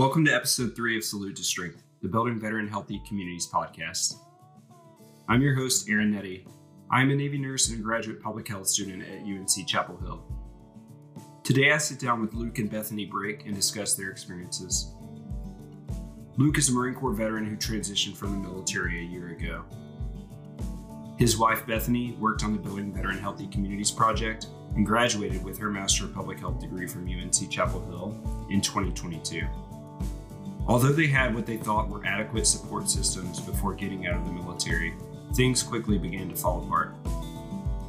Welcome to episode three of Salute to Strength, the Building Veteran Healthy Communities podcast. I'm your host, Aaron Nettie. I'm a Navy nurse and a graduate public health student at UNC Chapel Hill. Today I sit down with Luke and Bethany Brake and discuss their experiences. Luke is a Marine Corps veteran who transitioned from the military a year ago. His wife, Bethany, worked on the Building Veteran Healthy Communities project and graduated with her Master of Public Health degree from UNC Chapel Hill in 2022. Although they had what they thought were adequate support systems before getting out of the military, things quickly began to fall apart.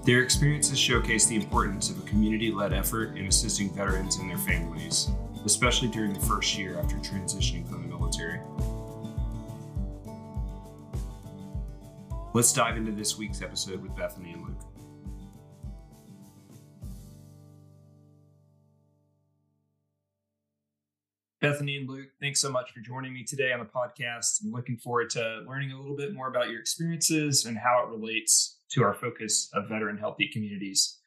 Their experiences showcase the importance of a community led effort in assisting veterans and their families, especially during the first year after transitioning from the military. Let's dive into this week's episode with Bethany and Luke. Bethany and Luke, thanks so much for joining me today on the podcast. I'm looking forward to learning a little bit more about your experiences and how it relates to our focus of veteran healthy communities.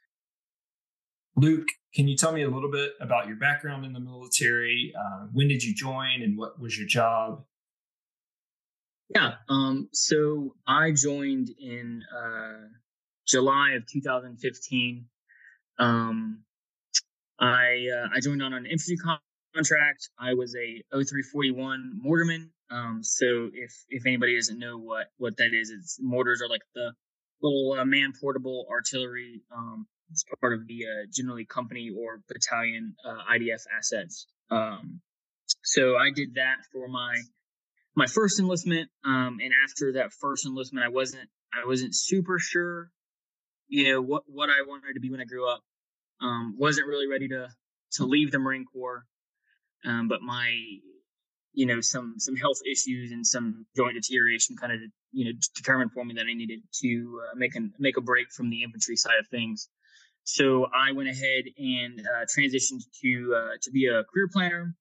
Luke, can you tell me a little bit about your background in the military? Uh, when did you join and what was your job? Yeah, um, so I joined in uh, July of 2015. Um, I uh, I joined on an infantry contract. I was a 0341 mortarman. Um, so if if anybody doesn't know what what that is, it's mortars are like the little uh, man portable artillery. Um, it's part of the uh, generally company or battalion uh, IDF assets. Um, so I did that for my my first enlistment. Um, and after that first enlistment, I wasn't I wasn't super sure, you know, what what I wanted to be when I grew up. Um, wasn't really ready to to leave the Marine Corps. Um, but my, you know, some some health issues and some joint deterioration kind of, you know, determined for me that I needed to uh, make a make a break from the infantry side of things. So I went ahead and uh, transitioned to uh, to be a career planner,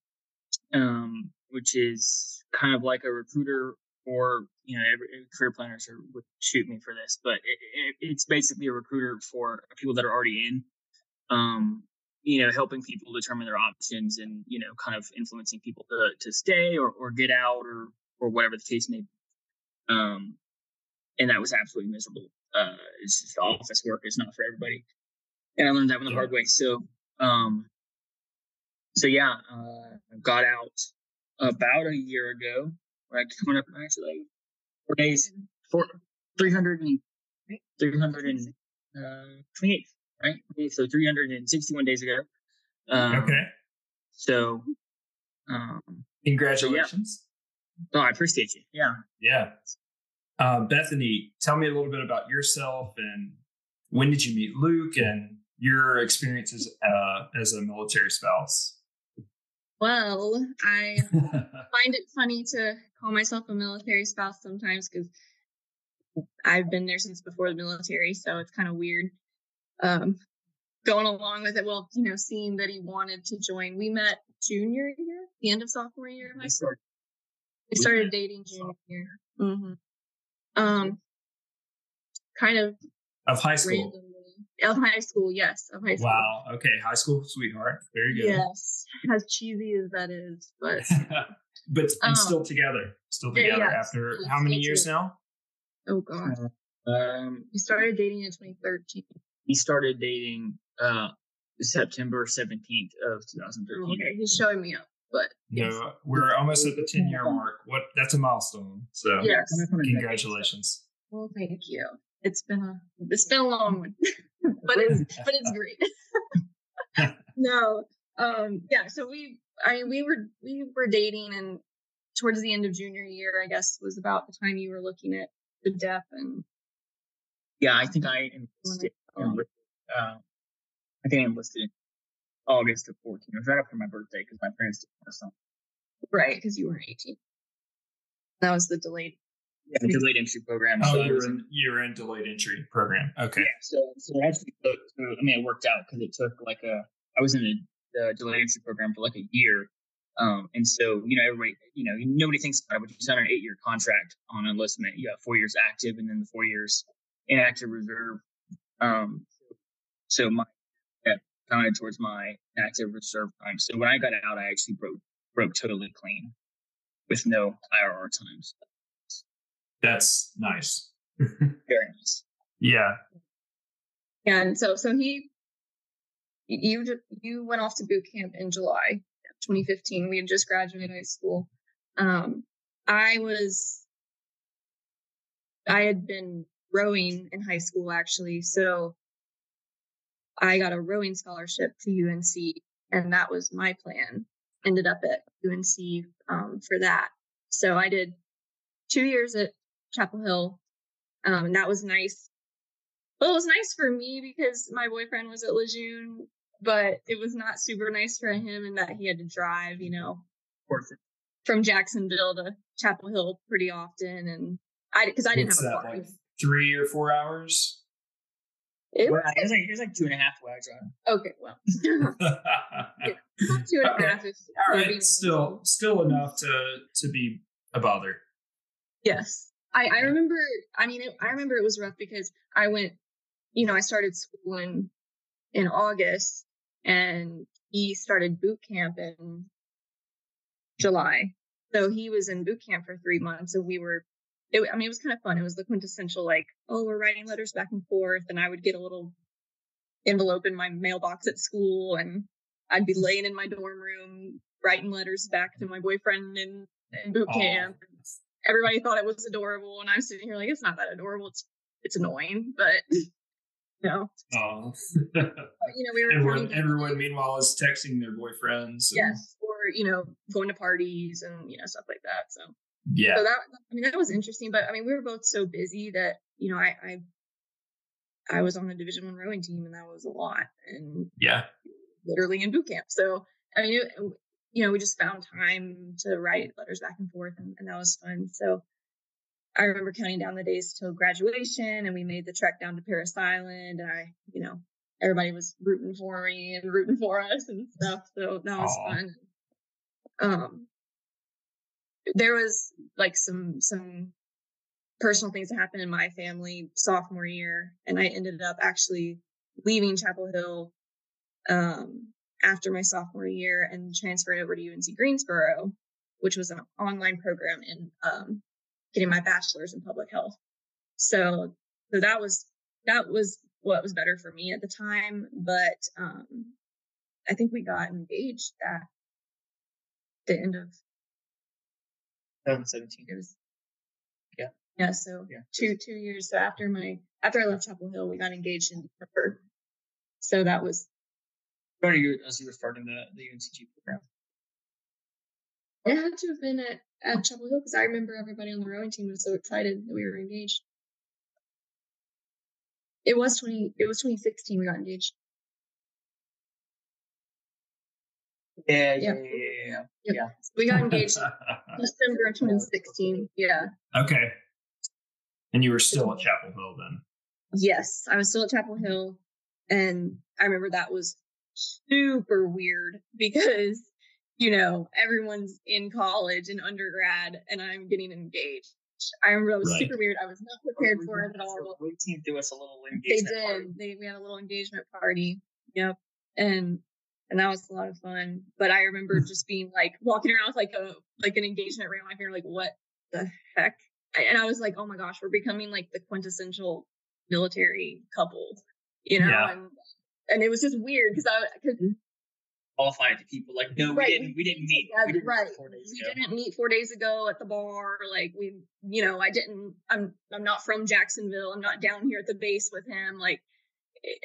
um, which is kind of like a recruiter or you know every, career planners are, would shoot me for this, but it, it, it's basically a recruiter for people that are already in. Um, you know, helping people determine their options and, you know, kind of influencing people to, to stay or, or get out or, or whatever the case may be. Um, and that was absolutely miserable. Uh, it's just office work is not for everybody. And I learned that one the hard way. So, um, so yeah, uh, got out about a year ago, right? Coming up actually four days, four, 300 and, 328 right? So 361 days ago. Um, okay. So, um, congratulations. So yeah. Oh, I appreciate you. Yeah. Yeah. Uh, Bethany, tell me a little bit about yourself and when did you meet Luke and your experiences uh, as a military spouse? Well, I find it funny to call myself a military spouse sometimes because I've been there since before the military, so it's kind of weird um, going along with it. Well, you know, seeing that he wanted to join. We met junior year, the end of sophomore year of high school. We started dating junior year. Mm-hmm. Um, kind of of high school. Randomly. Of high school, yes, of high school. Wow. Okay, high school sweetheart. Very good. Yes, as cheesy as that is, but but and um, still together, still together yes, after how many years now? Oh God. Um, we started dating in 2013 he started dating uh September 17th of 2013. Okay, he's showing me up, but no, we're almost at the 10 year mark. What that's a milestone. So yes, congratulations. Well, thank you. It's been a it's been a long one, but it's but it's great. no, um, yeah. So we, I mean, we were we were dating, and towards the end of junior year, I guess was about the time you were looking at the deaf and. Yeah, I think I enlisted um, uh, I think I enlisted in August of 14. It was right after my birthday because my parents didn't want something. Right, because you were 18. That was the delayed. Yeah, the delayed entry program. Oh, so you were in you were in delayed entry program. Okay. Yeah, so so actually, so, I mean, it worked out because it took like a. I was in a, the delayed entry program for like a year, um, and so you know everybody, you know, nobody thinks about it, but you sign an eight year contract on enlistment. You got four years active, and then the four years inactive reserve um, so my yeah, counted towards my active reserve time. So when I got out, I actually broke broke totally clean with no IRR times. That's nice. Very nice. Yeah. And so, so he, you, you went off to boot camp in July 2015. We had just graduated high school. Um, I was, I had been rowing in high school actually. So I got a rowing scholarship to UNC and that was my plan. Ended up at UNC um, for that. So I did two years at Chapel Hill. Um, and that was nice. Well, it was nice for me because my boyfriend was at Lejeune, but it was not super nice for him in that he had to drive, you know, from Jacksonville to Chapel Hill pretty often. And I, because I didn't What's have a car. Three or four hours? It was, it was like, it was like two and a half wags on. okay, well, about two and a half. If All right, still still enough to to be a bother. Yes. I, I remember, I mean, it, I remember it was rough because I went, you know, I started school in, in August and he started boot camp in July. So he was in boot camp for three months and we were, it, I mean, it was kind of fun. It was the quintessential, like, oh, we're writing letters back and forth. And I would get a little envelope in my mailbox at school and I'd be laying in my dorm room writing letters back to my boyfriend in, in boot camp everybody thought it was adorable and i'm sitting here like it's not that adorable it's it's annoying but you know Oh. but, you know we were everyone, everyone, meanwhile, is texting their boyfriends. and- yes or you know going to parties and you know stuff like that so Yeah. so that i mean that was interesting but i mean we were both so busy that you know i i i was on the division one rowing team and that was a lot and Yeah. literally in boot camp so i mean it, you know we just found time to write letters back and forth and, and that was fun so I remember counting down the days till graduation and we made the trek down to Parris Island and I, you know, everybody was rooting for me and rooting for us and stuff. So that was Aw. fun. Um there was like some some personal things that happened in my family sophomore year and I ended up actually leaving Chapel Hill um after my sophomore year and transferred over to UNC Greensboro, which was an online program in um getting my bachelor's in public health. So so that was that was what was better for me at the time. But um I think we got engaged at the end of 2017. it was Yeah. Yeah, so Yeah. two two years. So after my after I left Chapel Hill, we got engaged in December. So that was Starting you as you were starting the, the UNCG program. it had to have been at, at Chapel Hill because I remember everybody on the rowing team was so excited that we were engaged. It was twenty. It was twenty sixteen. We got engaged. Yeah, Yeah. yeah, yeah, yeah. Yeah. We got engaged December twenty sixteen. Yeah. okay. And you were still at Chapel Hill then. Yes, I was still at Chapel Hill, and I remember that was super weird because you know everyone's in college and undergrad, and I'm getting engaged. I remember that was Right. super weird. I was not prepared for it at all. The team threw us a little engagement. They did. party. They we had a little engagement party. Yep. And and that was a lot of fun. But I remember hmm. just being like walking around with like a like an engagement ring on my finger, like what the heck? And I was like, oh my gosh, we're becoming like the quintessential military couple, you know? Yeah. And and it was just weird because I because hmm? Qualified to people like, no, we didn't. We didn't meet. We didn't meet right. Four days we ago. didn't meet four days ago at the bar. Like we, you know, I didn't. I'm I'm not from Jacksonville. I'm not down here at the base with him. Like,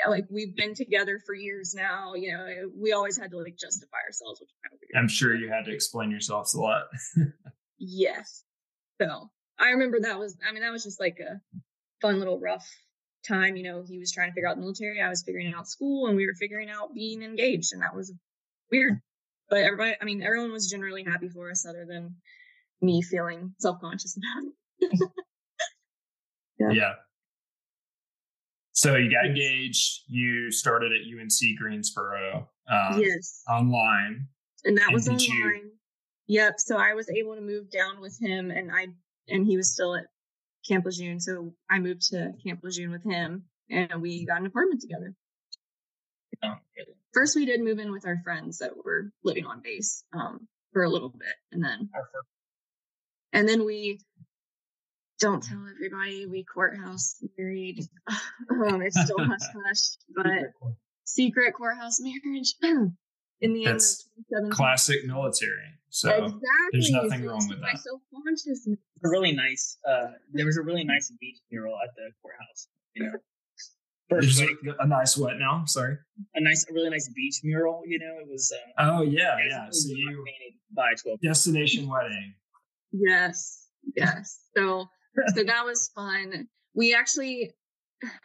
like we've been together for years now. You know, eh, we always had to like justify ourselves, which is kind of weird. I'm sure you had to explain yourselves a lot. Yes. So I remember that was. I mean, that was just like a fun little rough time. You know, he was trying to figure out the military. I was figuring out school, and we were figuring out being engaged, and that was weird. But everybody, I mean, everyone was generally happy for us, other than me feeling self conscious about it. Yeah. Yeah. So you got engaged. You started at UNC Greensboro um, yes, online. and that and was did you- online. Yep. So I was able to move down with him, and I and he was still at Camp Lejeune. So I moved to Camp Lejeune with him, and we got an apartment together. Really. First, we did move in with our friends that were living on base um, for a little bit, and then and then we don't tell everybody we courthouse married. um, it's still hush hush, but secret courthouse marriage. In the That's end of Classic military. So exactly. there's nothing It's wrong with my that. self-consciousness. a really nice. Uh, there was a really nice beach mural at the courthouse. You know, first there's wedding, a, a nice what now? Sorry. a nice, a really nice beach mural. You know, it was. Uh, Oh yeah, it was yeah. So you by twelve. destination wedding. Yes, yes. So so that was fun. We actually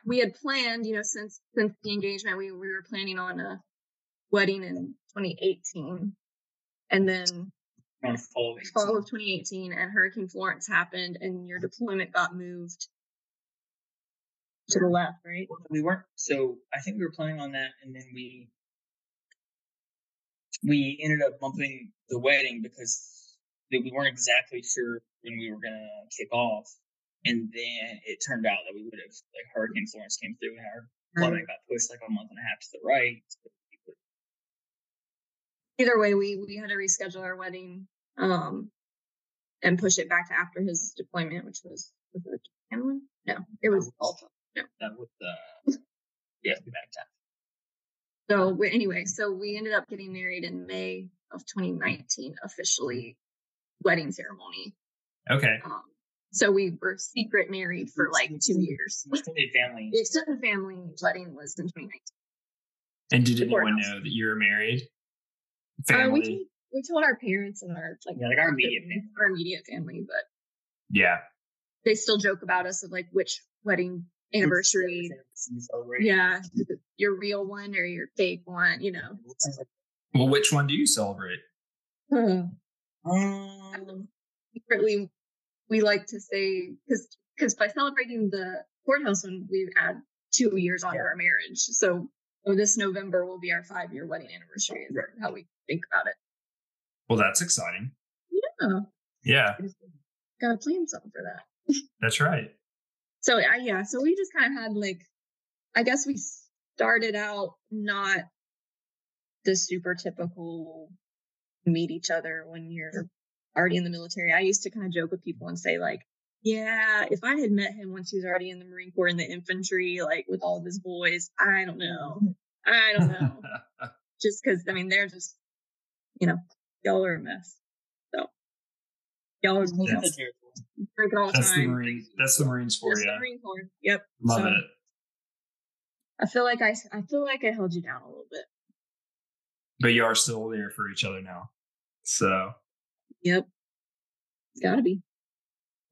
we had planned, you know, since since the engagement, we we were planning on a wedding in 2018, and then fall. of fall of 2018, and Hurricane Florence happened, and your deployment got moved to the left, right? we weren't so i think we were planning on that and then we we ended up bumping the wedding because that we weren't exactly sure when we were gonna kick off and then it turned out that we would have like hurricane florence came through and our deployment got pushed like a month and a half to the right Either way, we we had to reschedule our wedding, um, and push it back to after his deployment, which was was it Japan one? No, it was Alta. that was the yeah we to. So we, anyway, so we ended up getting married in May of 2019, officially wedding ceremony. Okay. Um, so we were secret married for like two years. The extended family The extended family wedding was in 2019. And did anyone courthouse. know that you were married? Uh, we told, we told our parents and our like Yeah, like our immediate family. our immediate family, but yeah. they still joke about us of like which wedding anniversary. Yeah, your real one or your fake one, you know. Well, which one do you celebrate? Um, secretly we like to say because because by celebrating the courthouse one we add two years onto Yeah. our marriage so oh, this november will be our five year wedding anniversary is Right. how we think about it Well, that's exciting. yeah Yeah, gotta plan something for that that's right. so I, yeah so we just kind of had like i guess we started out not the super typical meet each other when you're already in the military i used to kind of joke with people and say like yeah if i had met him once he was already in the marine corps in the infantry like with all of his boys i don't know i don't know just because i mean they're just you know y'all are a mess so y'all are you know, that's drinking all the that's the time Marine. That's the Marines for Just the you. marine corps yep Love So- it. I feel like I, I feel like I held you down a little bit. But you are still there for each other now. So Yep. It's gotta be.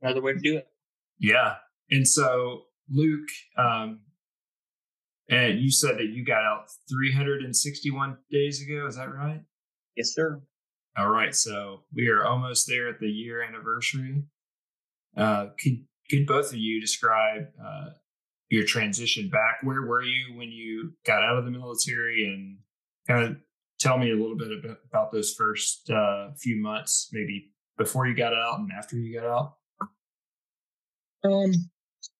Another way to do it. yeah. And so Luke, um, and you said that you got out 361 days ago. Is that right? Yes, sir. All right, so we are almost there at the year anniversary. Uh, could could both of you describe uh, your transition back? Where were you when you got out of the military, and kind of tell me a little bit about, those first uh, few months, maybe before you got out and after you got out. Um,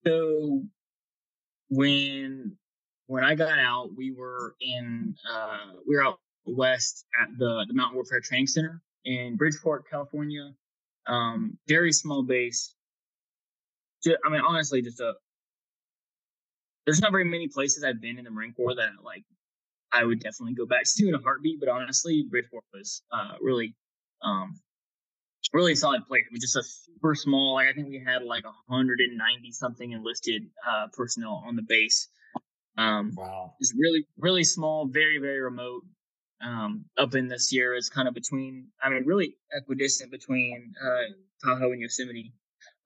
so when when I got out, we were in uh we were out west at the the Mountain Warfare Training Center in Bridgeport, California. Um, very small base. Ju- I mean, honestly, just a. There's not very many places I've been in the Marine Corps that like I would definitely go back to in a heartbeat. But honestly, Bridgeport was uh really um really solid place. It was just a super small. Like I think we had like 190 something enlisted uh, personnel on the base. Um, Wow. it's really really small, very very remote. Um, up in the Sierras, kind of between. I mean, really equidistant between uh, Tahoe and Yosemite.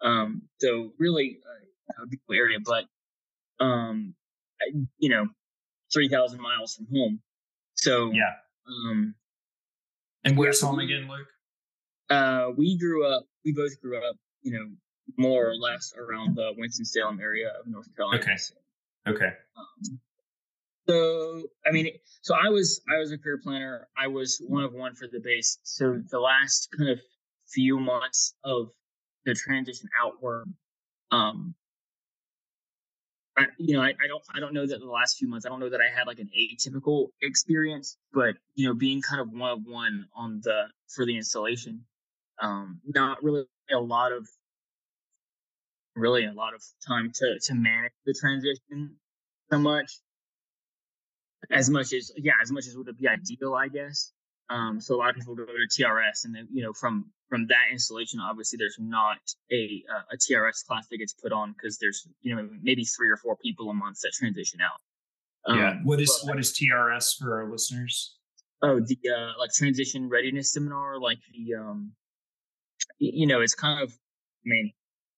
Um, so really uh, a beautiful area, but um, I, you know, 3,000 miles from home. So Yeah. um, And where's home again, Luke? uh, we grew up, we both grew up, you know, more or less around the Winston-Salem area of North Carolina. Okay. Okay. Um, so, I mean, so I was, I was a career planner. I was one of one for the base. So the last kind of few months of the transition outward, um, I, you know, I, I don't, I don't know that the last few months, I don't know that I had like an atypical experience, but you know, being kind of one of one on the for the installation, um, not really a lot of, really a lot of time to to manage the transition so much, as much as yeah, as much as would be ideal, I guess. Um, so a lot of people go to TRS, and then you know, from from that installation, obviously there's not a uh, a TRS class that gets put on because there's you know maybe three or four people a month that transition out. Um, yeah. What is but, what is TRS for our listeners? Oh, the uh, like transition readiness seminar, like the um, you know, it's kind of. I mean,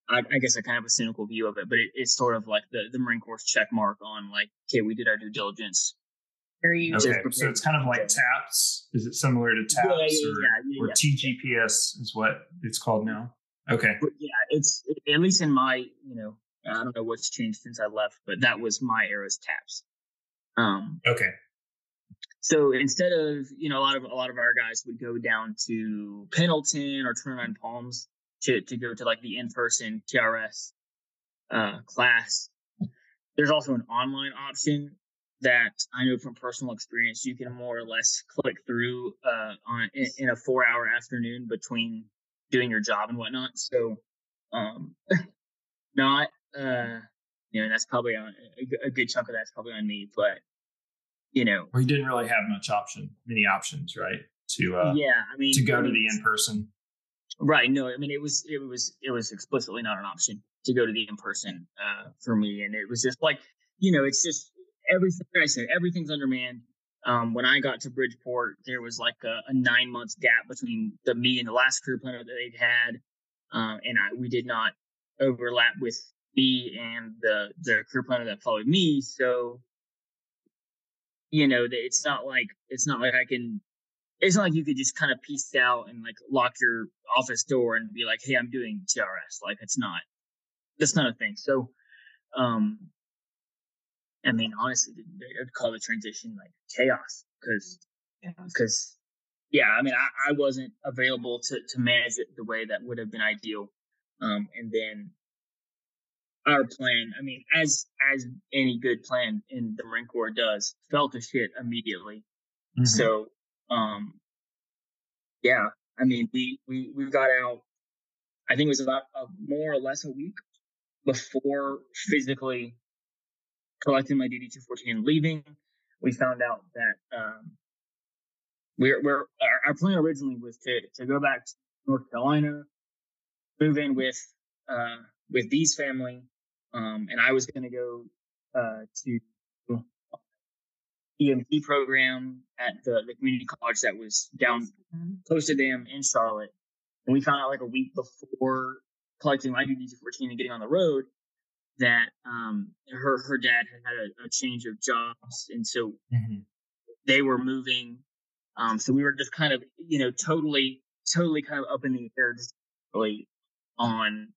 I, I guess I kind of have a cynical view of it, but it, it's sort of like the the Marine Corps check mark on like, okay, we did our due diligence. Okay, so it's kind of like TAPS. Is it similar to TAPS yeah, yeah, or, yeah, or TGPS is what it's called now? Okay. Yeah, it's at least in my, you know, I don't know what's changed since I left, but that was my era's TAPS. Um, okay. So instead of, you know, a lot of a lot of our guys would go down to Pendleton or 29 Palms to to go to like the in-person TRS uh, class. There's also an online option that I know from personal experience, you can more or less click through uh, on in, in a four hour afternoon between doing your job and whatnot. So, um, not, uh, you know, that's probably on a, a, good chunk of that's probably on me, but you know, or you didn't really have much option, many options, right? To, uh, yeah, I mean, to go to the in person. Right. No, I mean, it was, it was, it was explicitly not an option to go to the in person, uh, for me. And it was just like, you know, it's just, everything I said, everything's undermanned. Um, when I got to Bridgeport, there was like a, a, nine months gap between the me and the last career planner that they'd had, uh, and I we did not overlap with me and the the career planner that followed me. So, you know, it's not like it's not like I can. It's not like you could just kind of piece out and like lock your office door and be like, "Hey, I'm doing TRS." Like it's not. That's not a thing. So, um, I mean, honestly, I'd call the transition like chaos because, because, yeah. yeah, I mean, I, I wasn't available to, to manage it the way that would have been ideal. Um, and then our plan, I mean, as, as any good plan in the Marine Corps does, fell to shit immediately. Mm-hmm. So, um, yeah, I mean, we, we, we got out, I think it was about a, more or less a week before physically collecting my DD 214 and leaving, we found out that um, we're, we're our, our, plan originally was to, to go back to North Carolina, move in with uh, with Dee's family, um, and I was going to go uh, to EMT program at the, the community college that was down close to them in Charlotte. And we found out like a week before collecting my DD 214 and getting on the road that um, her her dad had had a, a change of jobs, and so mm-hmm. they were moving. Um, so we were just kind of, you know, totally, totally kind of up in the air, just really on.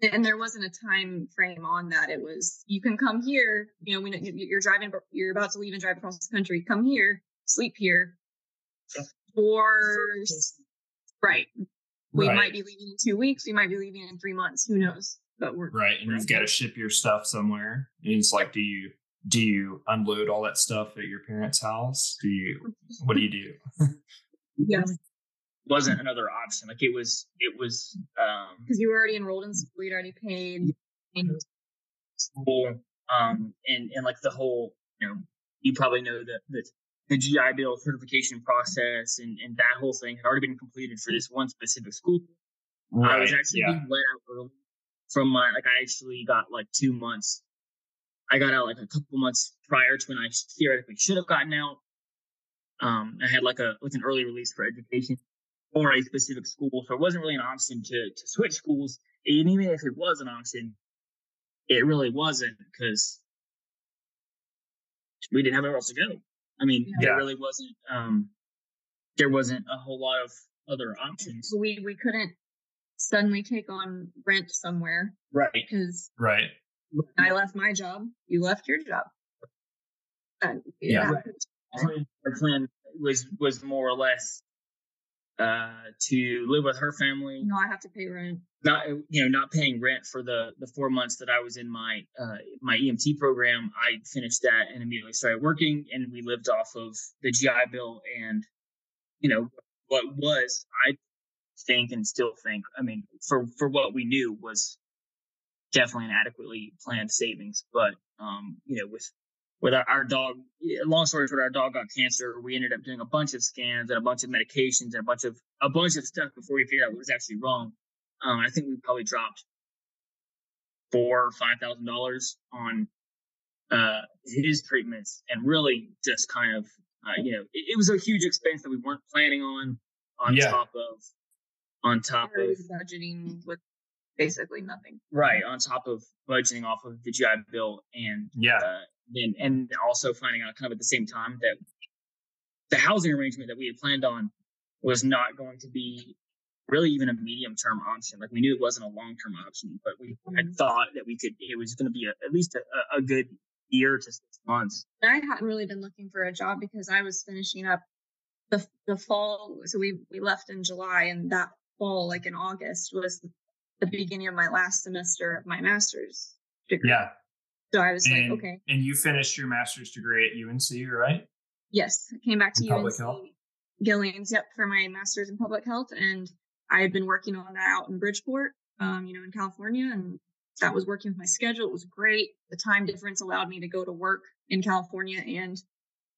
And there wasn't a time frame on that. It was you can come here. You know, when you're driving, you're about to leave and drive across the country. Come here, sleep here, or right. We right. might be leaving in two weeks. We might be leaving in three months. Who knows? But we're right and you've got to ship your stuff somewhere and it's like do you do you unload all that stuff at your parents house? Do you what do you do? Yes wasn't another option like it was it was um because you were already enrolled in school you'd already paid. School um and and like the whole you know you probably know that the, the gi bill certification process and and that whole thing had already been completed for this one specific school. Right. i was actually yeah. being let out early from my like I actually got like two months. I got out like a couple months prior to when I theoretically should have gotten out. Um, I had like a like an early release for education or a specific school, so it wasn't really an option to to switch schools. And even if it was an option, it really wasn't because we didn't have anywhere else to go. I mean, yeah. there really wasn't. Um, there wasn't a whole lot of other options. We we couldn't suddenly take on rent somewhere. Right. Because right. I left my job, you left your job. And, yeah. Right. Our plan was was more or less uh, to live with her family. No, I have to pay rent. Not you know not paying rent for the the four months that I was in my uh, my EMT program. I finished that and immediately started working, and we lived off of the GI Bill and you know what was I think and still think. I mean, for for what we knew was definitely an adequately planned savings, but um, you know with with our, our, dog. Long story short, our dog got cancer. We ended up doing a bunch of scans and a bunch of medications and a bunch of a bunch of stuff before we figured out what was actually wrong. Um, I think we probably dropped four or five thousand dollars on uh, his treatments, and really just kind of uh, you know it, it, was a huge expense that we weren't planning on. On yeah. top of on top of budgeting with basically nothing. Right on top of budgeting off of the GI Bill and yeah. Uh, and and also finding out kind of at the same time that the housing arrangement that we had planned on was not going to be really even a medium term option. Like we knew it wasn't a long term option, but we had mm-hmm. thought that we could. It was going to be a, at least a, a good year to six months. I hadn't really been looking for a job because I was finishing up the the fall. So we we left in July, and that fall, like in August, was the beginning of my last semester of my master's degree. Yeah. So I was and, like, okay. And you finished your master's degree at UNC, right? Yes, I came back to in UNC public health? Gillings, yep, for my master's in public health, and I had been working on that out in Bridgeport, um, you know, in California, and that was working with my schedule. It was great. The time difference allowed me to go to work in California and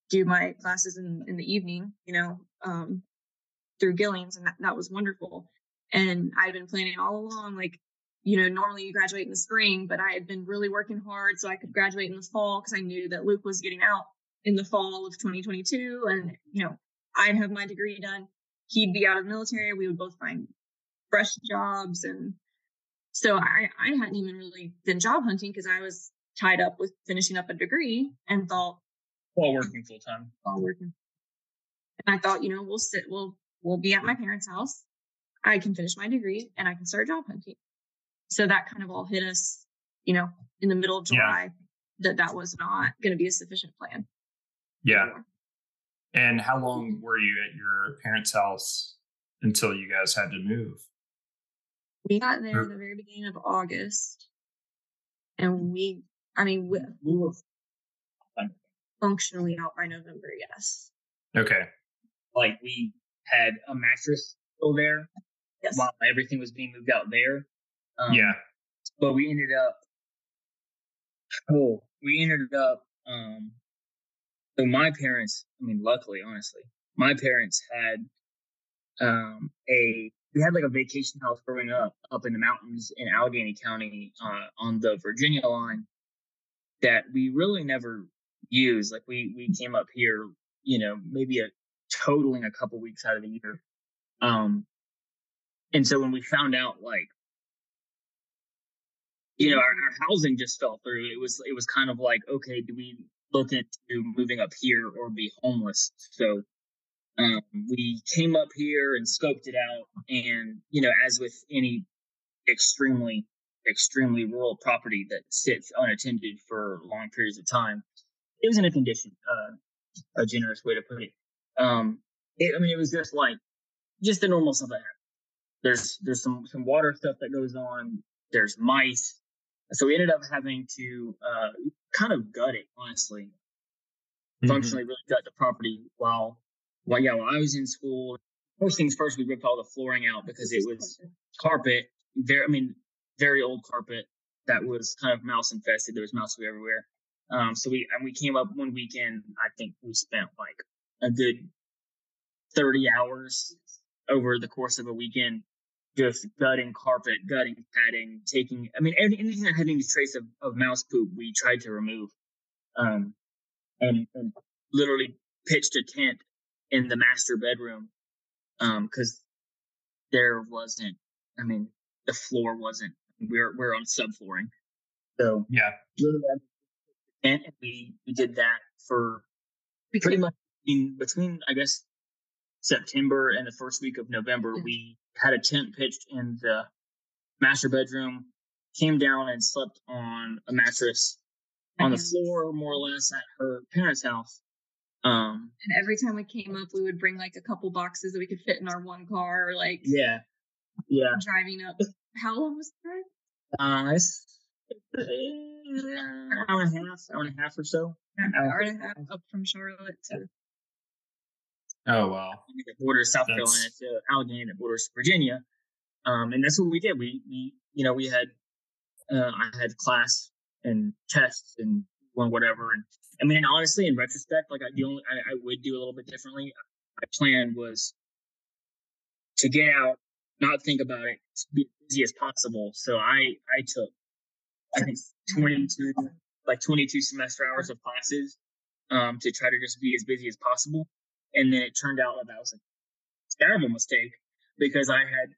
do my classes in, in the evening, you know, um, through Gillings, and that, that was wonderful. And I'd been planning all along, like you know, normally you graduate in the spring, but I had been really working hard so I could graduate in the fall because I knew that Luke was getting out in the fall of 2022. And, you know, I'd have my degree done. He'd be out of the military. We would both find fresh jobs. And so I, I hadn't even really been job hunting because I was tied up with finishing up a degree and thought, while working full time, while working. And I thought, you know, we'll sit, we'll, we'll be at my parents' house. I can finish my degree and I can start job hunting. So that kind of all hit us, you know, in the middle of July yeah. that that was not going to be a sufficient plan. Yeah. Anymore. And how long mm-hmm. were you at your parents' house until you guys had to move? We got there at the very beginning of August. And we, I mean, we, we were functionally out by November, yes. Okay. Like we had a mattress still there yes. while everything was being moved out there. Um, yeah. But we ended up, oh, we ended up, um, so my parents, I mean, luckily, honestly, my parents had, um, a, we had like a vacation house growing up up in the mountains in Alleghany County, uh, on the Virginia line that we really never used. Like we, we came up here, you know, maybe a totaling a couple weeks out of the year. Um, and so when we found out like you know, our, our, housing just fell through. It was it was kind of like, okay, do we look into moving up here or be homeless? So um, we came up here and scoped it out, and you know, as with any extremely extremely rural property that sits unattended for long periods of time, it was in a condition. Uh, a generous way to put it. Um, it, I mean, it was just like just the normal stuff that happens. There's there's some some water stuff that goes on. There's mice so we ended up having to uh, kind of gut it, honestly. Mm-hmm. Functionally, really gut the property while, while yeah, while I was in school. First things first, we ripped all the flooring out because it was carpet. Very, I mean, very old carpet that was kind of mouse infested. There was mouse everywhere. Um, so we and we came up one weekend. I think we spent like a good thirty hours over the course of a weekend just gutting carpet, gutting padding, taking, I mean, anything that had any trace of, of mouse poop, we tried to remove. Um, and, and literally pitched a tent in the master bedroom. Um, cause there wasn't, I mean, the floor wasn't, we're, we're on subflooring. So yeah, and we, we did that for pretty much in between, I guess, September and the first week of November, we had a tent pitched in the master bedroom, came down and slept on a mattress on the floor, more or less, at her parents' house. Um, and every time we came up, we would bring like a couple boxes that we could fit in our one car, or like yeah, yeah. driving up. How long was the drive? Uh, it's uh, hour and a half, hour and a half or so. An hour and a half up from Charlotte to Oh wow. the border of South That's- Carolina to Alleghany, that borders Virginia. Um, and that's what we did. We, we, you know, we had, uh, I had class and tests and one whatever. And I mean, honestly, in retrospect, like I, the only, I, I would do a little bit differently. My plan was to get out, not think about it, be as busy as possible. So I, I took, I think 22, like 22 semester hours of classes, um, to try to just be as busy as possible. And then it turned out that that was a terrible mistake because I had,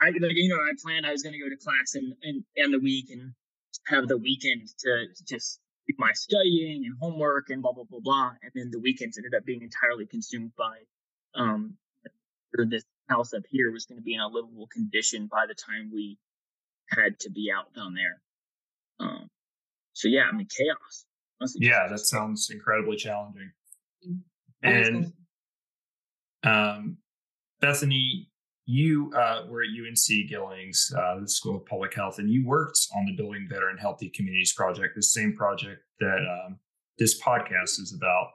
I like you know I planned I was going to go to class and and and the week and have the weekend to just do my studying and homework and blah blah blah blah, and then the weekends ended up being entirely consumed by, um, this house up here was going to be in a livable condition by the time we had to be out down there. Um, so yeah, I mean chaos. Honestly, Yeah, just- that sounds incredibly challenging. And um, Bethany, you uh, were at UNC Gillings, uh, the School of Public Health, and you worked on the Building Veteran Healthy Communities project, the same project that um, this podcast is about.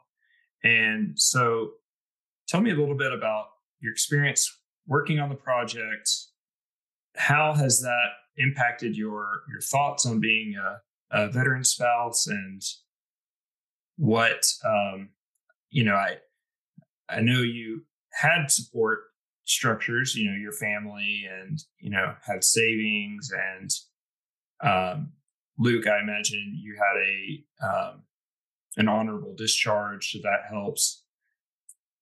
And so, tell me a little bit about your experience working on the project. How has that impacted your your thoughts on being a, a veteran spouse, and what um, you know? I I know you had support structures, you know, your family and, you know, had savings and um Luke, I imagine you had a um an honorable discharge, so that helps.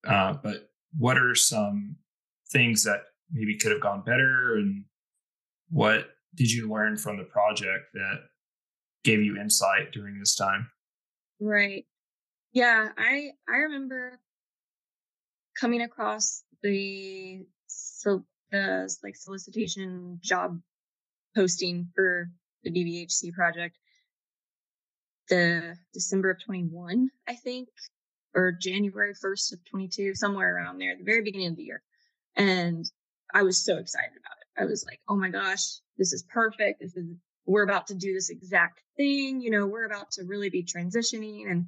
Uh, but what are some things that maybe could have gone better and what did you learn from the project that gave you insight during this time? Right. Yeah, I I remember coming across the so the like solicitation job posting for the BVHC project the December of 21, I think, or January 1st of 22, somewhere around there, the very beginning of the year. And I was so excited about it. I was like, oh my gosh, this is perfect. This is we're about to do this exact thing. You know, we're about to really be transitioning. And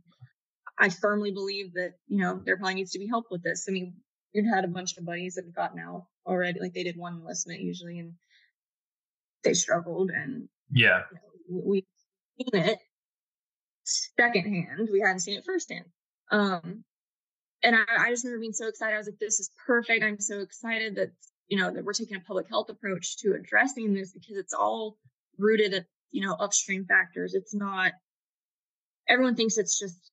I firmly believe that, you know, there probably needs to be help with this. I mean, we've had a bunch of buddies that have gotten out already. Like they did one enlistment usually and they struggled and Yeah. we've seen it secondhand. We hadn't seen it firsthand. Um, and I, I just remember being so excited. I was like, this is perfect. I'm so excited that, you know, that we're taking a public health approach to addressing this because it's all rooted at, you know, upstream factors. It's not, everyone thinks it's just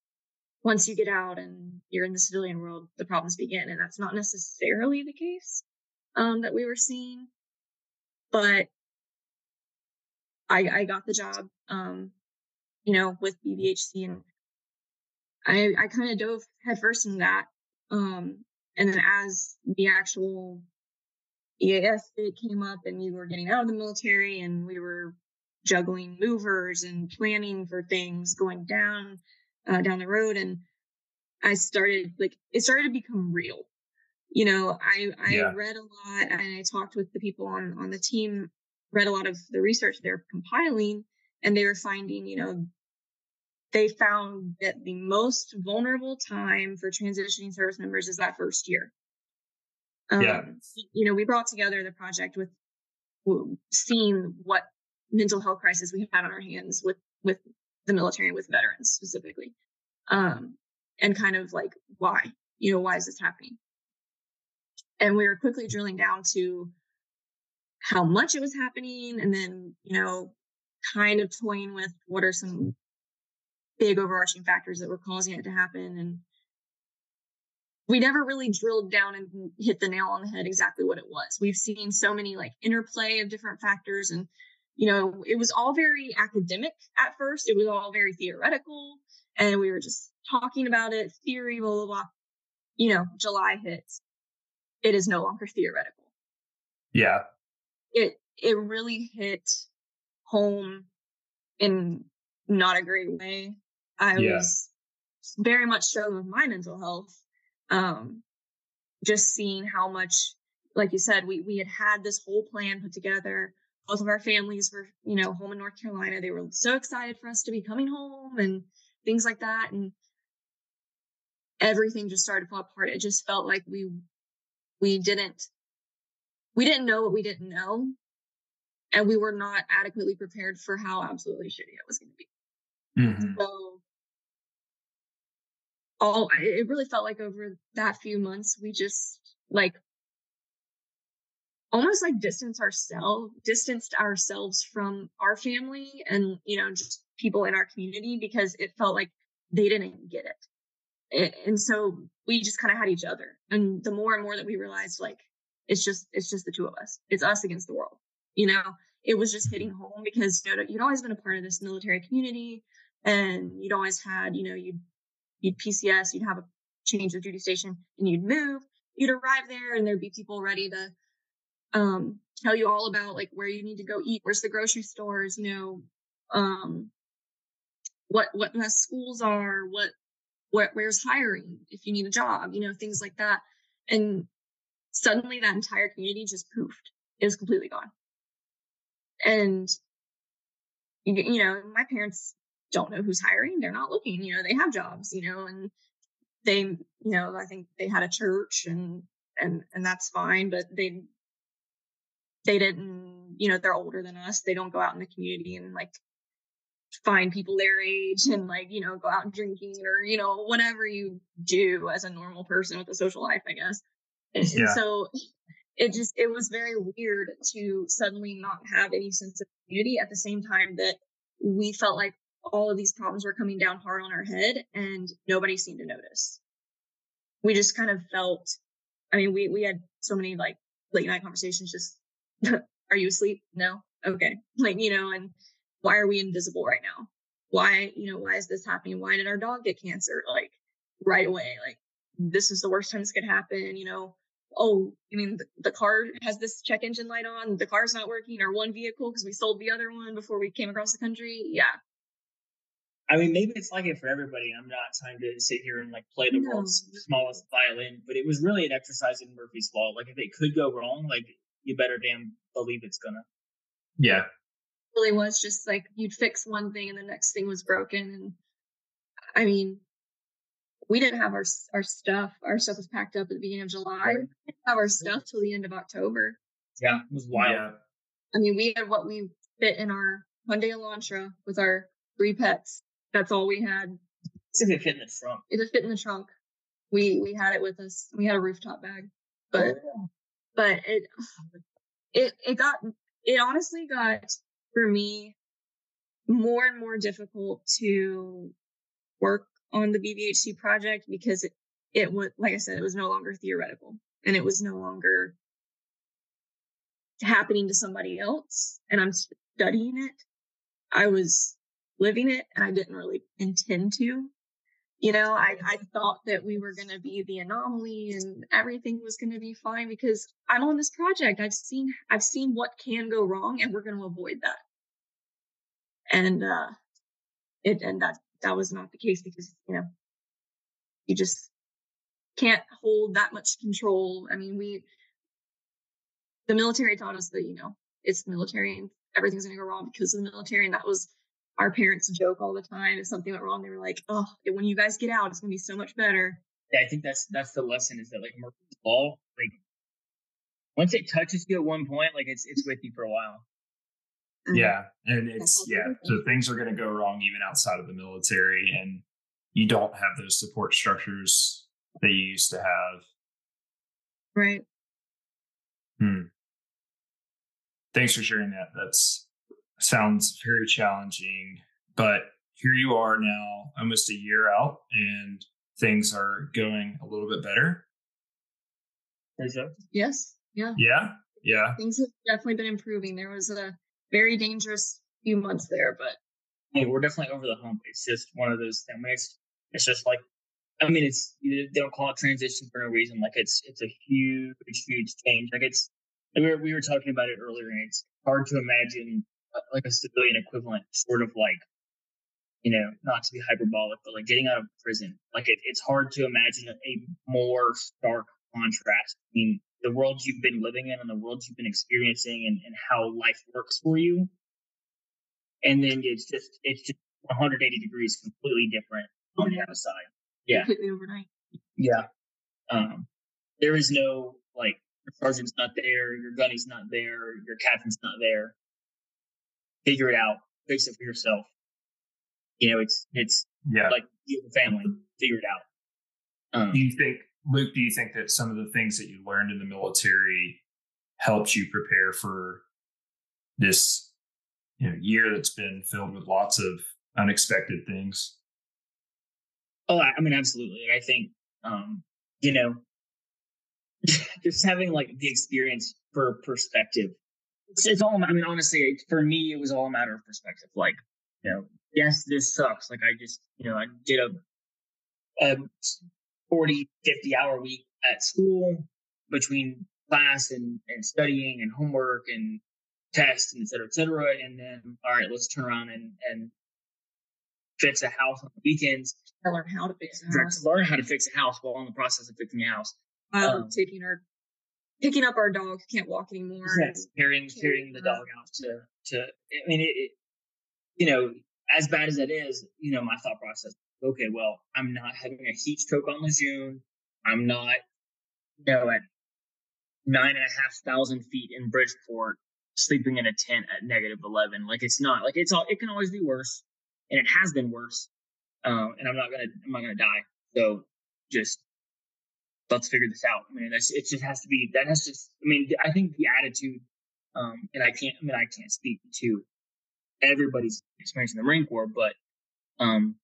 once you get out and you're in the civilian world, the problems begin. And that's not necessarily the case um, that we were seeing. But I, I got the job, um, you know, with BVHC and I, I kind of dove headfirst in that. Um, and then as the actual EAS it came up and we were getting out of the military and we were juggling movers and planning for things going down, uh, down the road. And I started like, it started to become real. You know, I, I Yeah. read a lot and I talked with the people on, on the team, read a lot of the research they're compiling and they were finding, you know, they found that the most vulnerable time for transitioning service members is that first year. Um, Yeah. You know, we brought together the project with seeing what mental health crisis we had on our hands with with the military and with veterans specifically, um, and kind of like why, you know, why is this happening? And we were quickly drilling down to how much it was happening, and then you know, kind of toying with what are some big overarching factors that were causing it to happen and we never really drilled down and hit the nail on the head exactly what it was we've seen so many like interplay of different factors and you know it was all very academic at first it was all very theoretical and we were just talking about it theory blah blah blah you know july hits it is no longer theoretical Yeah. it it really hit home in not a great way. I Yeah. was very much so with my mental health. Um, just seeing how much, like you said, we we had had this whole plan put together. Both of our families were, you know, home in North Carolina. They were so excited for us to be coming home and things like that. And everything just started to fall apart. It just felt like we we didn't we didn't know what we didn't know. And we were not adequately prepared for how absolutely shitty it was going to be. Mm-hmm. So all it really felt like over that few months we just like almost like distanced ourselves distanced ourselves from our family and you know just people in our community because it felt like they didn't get it. And so we just kind of had each other. And the more and more that we realized like it's just it's just the two of us. It's us against the world. You know it was just hitting home because you know you'd always been a part of this military community and you'd always had you know you'd you'd PCS, you'd have a change of duty station, and you'd move. You'd arrive there, and there'd be people ready to um, tell you all about like where you need to go eat, where's the grocery stores, you know, um, what what best schools are, what what where's hiring if you need a job, you know, things like that. And suddenly that entire community just poofed. It was completely gone. And you know, my parents don't know who's hiring. They're not looking, you know, they have jobs, you know, and they, you know, I think they had a church and, and, and that's fine, but they, they didn't, you know, they're older than us. They don't go out in the community and like find people their age and like, you know, go out drinking or, you know, whatever you do as a normal person with a social life, I guess. And, yeah. and so it just, it was very weird to suddenly not have any sense of community at the same time that we felt like all of these problems were coming down hard on our head and nobody seemed to notice. We just kind of felt, I mean, we, we had so many like late night conversations, just, are you asleep? No. Okay. Like, you know, and why are we invisible right now? Why, you know, why is this happening? Why did our dog get cancer? Like right away, like this is the worst time this could happen, you know, oh, I mean, the, the, car has this check engine light on, the car's not working, Our one vehicle because we sold the other one before we came across the country. Yeah. I mean, maybe it's like it for everybody. I'm not trying to sit here and like play the no. world's smallest violin, but it was really an exercise in Murphy's Law. Like, if it could go wrong, like you better damn believe it's gonna. Yeah. It really was just like you'd fix one thing and the next thing was broken, and I mean, we didn't have our our stuff. Our stuff was packed up at the beginning of July. We didn't have our stuff till the end of October. Yeah, it was wild. Yeah. I mean, we had what we fit in our Hyundai Elantra with our three pets that's all we had. Does it fit in the trunk? It fit in the trunk. We we had it with us. We had a rooftop bag, but oh. But it it it got it honestly got for me more and more difficult to work on the BVHC project because it it was like I said it was no longer theoretical and it was no longer happening to somebody else and I'm studying it. I was living it and I didn't really intend to. You know, I, I thought that we were going to be the anomaly and everything was going to be fine because I'm on this project. I've seen, I've seen what can go wrong and we're going to avoid that. And, uh, it, and that, that was not the case because, you know, you just can't hold that much control. I mean, we, the military taught us that, you know, it's the military and everything's going to go wrong because of the military. And that was our parents joke all the time if something went wrong they were like oh when you guys get out it's going to be so much better. Yeah i think that's that's the lesson is that like Murphy's law like once it touches you at one point like it's it's with you for a while. Mm-hmm. yeah and it's yeah so things are going to go wrong even outside of the military and you don't have those support structures that you used to have. Right. Hmm. Thanks for sharing that. That's sounds very challenging, but here you are now, almost a year out, and things are going a little bit better. Yes. Yeah. Yeah. Yeah. Things have definitely been improving. There was a very dangerous few months there, but hey, we're definitely over the hump. It's just one of those things. It's, it's just like, I mean, it's they don't call it transition for no reason. Like it's it's a huge, huge change. Like it's we were we were talking about it earlier, and it's hard to imagine like a civilian equivalent, sort of like you know, not to be hyperbolic, but like getting out of prison, like it, it's hard to imagine a more stark contrast between the world you've been living in and the world you've been experiencing and, and how life works for you. And then it's just, it's just 180 degrees completely different on the other side. Yeah. Completely overnight. Yeah. Um, there is no like your sergeant's not there, your gunny's not there, your captain's not there. Figure it out. Fix it for yourself. You know, it's it's Yeah. like you have a family. Figure it out. Um, do you think, Luke, do you think that some of the things that you learned in the military helped you prepare for this you know, year that's been filled with lots of unexpected things? Oh, I I mean, absolutely. I think, um, you know, just having like the experience for perspective. It's, it's all, I mean, honestly, for me, it was all a matter of perspective. Like, you know, yes, this sucks. Like, I just, you know, I did a, a 40, 50 hour week at school between class and, and studying and homework and tests and et cetera, et cetera. And then, all right, let's turn around and, and fix a house on the weekends I learned how to fix a house. learn how to fix a house while in the process of fixing a house. While um, taking our, picking up our dog, who can't walk anymore. Yes, carrying carrying the dog out to to. I mean, it, it, you know, as bad as that is, you know, my thought process. Okay, well, I'm not having a heat stroke on Lejeune. I'm not, you know, at nine and a half thousand feet in Bridgeport, sleeping in a tent at negative eleven. Like it's not like it's all. It can always be worse, and it has been worse. Um, and I'm not gonna I'm not gonna die. So just let's figure this out. I mean, it. Just has to be that has to. I mean, I think the attitude, um, and I can't. I mean, I can't speak to everybody's experience in the Marine Corps, but um,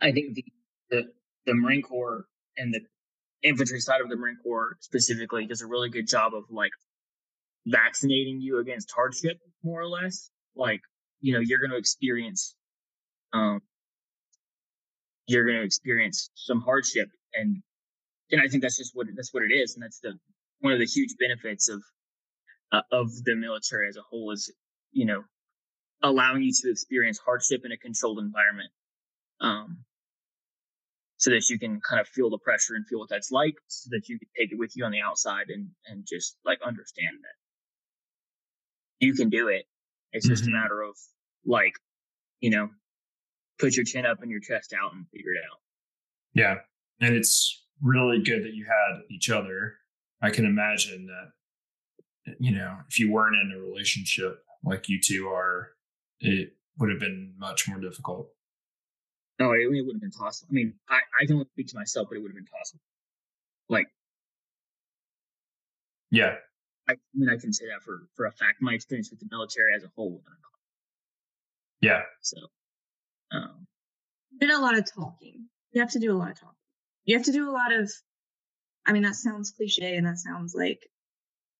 I think the the the Marine Corps and the infantry side of the Marine Corps specifically does a really good job of like vaccinating you against hardship, more or less. Like, you know, you're going to experience, um, you're going to experience some hardship, and and I think that's just what that's what it is, and that's the one of the huge benefits of uh, of the military as a whole is you know allowing you to experience hardship in a controlled environment, um, so that you can kind of feel the pressure and feel what that's like, so that you can take it with you on the outside and and just like understand that you can do it. It's just Mhm. a matter of like, you know, put your chin up and your chest out and figure it out. Yeah. And it's really good that you had each other. I can imagine that, you know, if you weren't in a relationship like you two are, it would have been much more difficult. No, it, it would have been possible. I mean, I, I can only speak to myself, but it would have been possible. Like, Yeah. I, I mean, I can say that for, for a fact. My experience with the military as a whole. would have been possible. Yeah. So, um, did a lot of talking. You have to do a lot of talking. You have to do a lot of, I mean, that sounds cliche and that sounds like,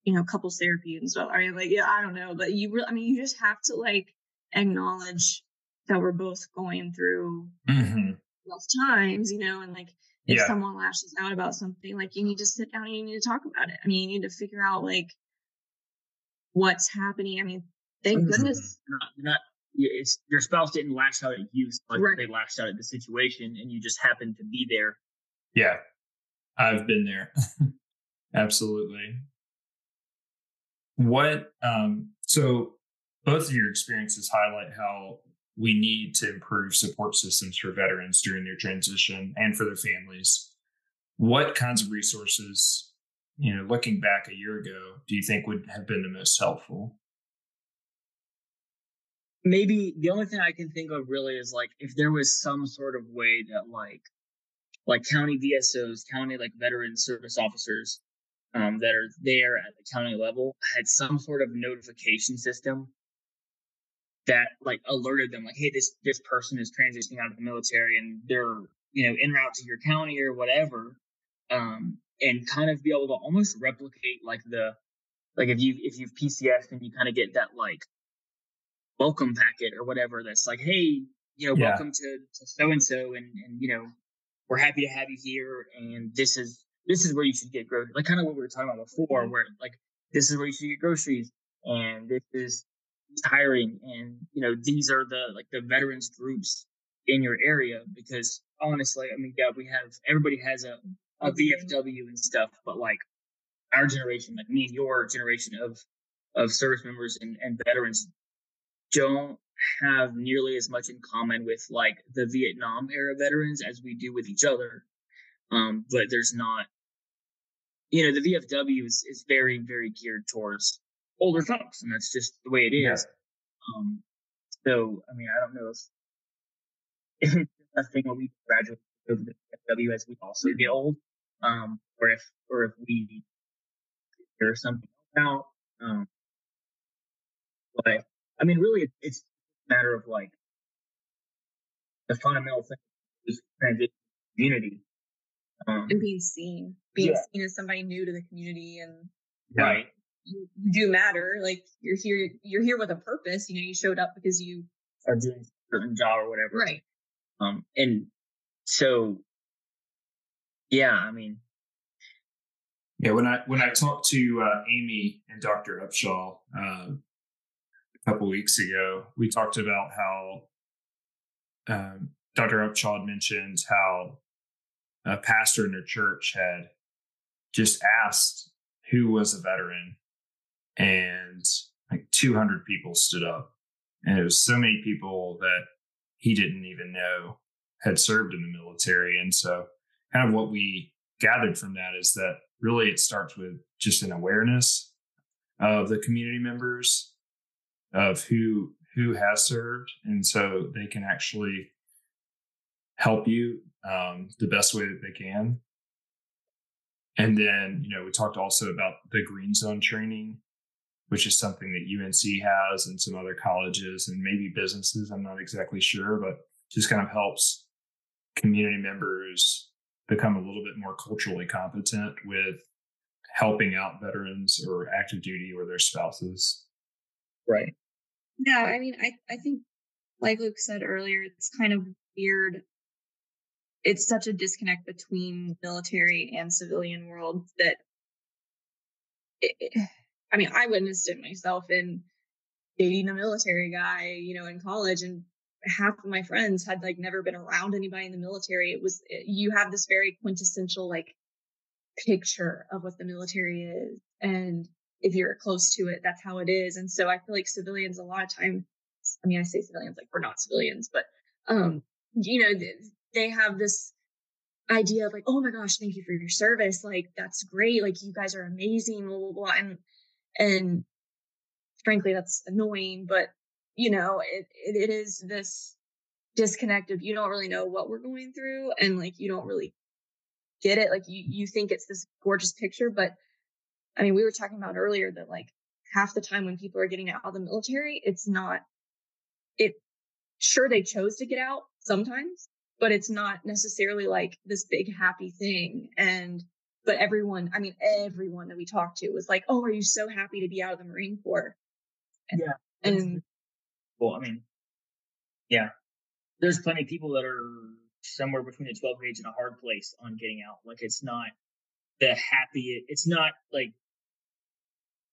you know, couples therapy and stuff. I mean, like, yeah, I don't know, but you really, I mean, you just have to like acknowledge that we're both going through hmm rough times, you know, and like if Yeah. someone lashes out about something, like you need to sit down and you need to talk about it. I mean, you need to figure out like what's happening. I mean, thank Mhm. goodness. you're not, not, it's your spouse didn't lash out at you, so like Right. they lashed out at the situation, and you just happened to be there. Yeah. I've been there. Absolutely. What, um, so both of your experiences highlight how we need to improve support systems for veterans during their transition and for their families. What kinds of resources, you know, looking back a year ago, do you think would have been the most helpful? maybe the only thing I can think of really is like if there was some sort of way that like like county VSOs, county like veteran service officers um, that are there at the county level had some sort of notification system that like alerted them like hey this this person is transitioning out of the military and they're you know en route to your county or whatever um and kind of be able to almost replicate like the like if you if you've PCS and you kind of get that like welcome packet or whatever that's like, hey, you know, Yeah. welcome to so and so, and and you know, we're happy to have you here, and this is this is where you should get groceries, like kind of what we were talking about before, mm-hmm. where like this is where you should get groceries, and this is hiring, and you know, these are the like the veterans groups in your area because honestly, I mean, yeah, we have everybody has a, a mm-hmm. VFW and stuff, but like our generation, like me and your generation of of service members and, and veterans don't have nearly as much in common with like the Vietnam era veterans as we do with each other. Um, but there's not, you know, the VFW is, is very, very geared towards older folks, and that's just the way it is. Yeah. Um, so, I mean, I don't know if, if it's a thing when we graduate to the VFW as we also get old, um, or if, or if we figure something out. Um, but I mean, really, it's matter of like the fundamental thing is transition community. Um, and being seen, being yeah. seen as somebody new to the community and right. You, you do matter. Like you're here, you're here with a purpose. You know, you showed up because you are doing a certain job or whatever. Right. Um, and so, yeah, I mean, yeah. When I when I talked to uh, Amy and Dr. Upshaw, um, couple weeks ago, we talked about how um, Dr. Upshaw mentioned how a pastor in their church had just asked who was a veteran, and like 200 people stood up. And it was so many people that he didn't even know had served in the military. And so, kind of what we gathered from that is that really it starts with just an awareness of the community members of who who has served, and so they can actually help you um, the best way that they can. And then, you know, we talked also about the green zone training, which is something that UNC has and some other colleges and maybe businesses. I'm not exactly sure, but just kind of helps community members become a little bit more culturally competent with helping out veterans or active duty or their spouses. Right. Yeah, I mean, I I think like Luke said earlier, it's kind of weird. It's such a disconnect between military and civilian world that it, I mean, I witnessed it myself in dating a military guy, you know, in college and half of my friends had like never been around anybody in the military. It was it, you have this very quintessential like picture of what the military is and if you're close to it, that's how it is. And so I feel like civilians a lot of time, I mean, I say civilians like we're not civilians, but um, you know, they have this idea of like, oh my gosh, thank you for your service. Like that's great. Like you guys are amazing, blah, blah, blah. And and frankly, that's annoying, but you know, it, it, it is this disconnect of you don't really know what we're going through and like you don't really get it. Like you you think it's this gorgeous picture, but I mean, we were talking about earlier that like half the time when people are getting out of the military, it's not, it, sure, they chose to get out sometimes, but it's not necessarily like this big happy thing. And, but everyone, I mean, everyone that we talked to was like, oh, are you so happy to be out of the Marine Corps? And, yeah. And, well, I mean, yeah, there's plenty of people that are somewhere between a 12 gauge and a hard place on getting out. Like it's not the happy, it's not like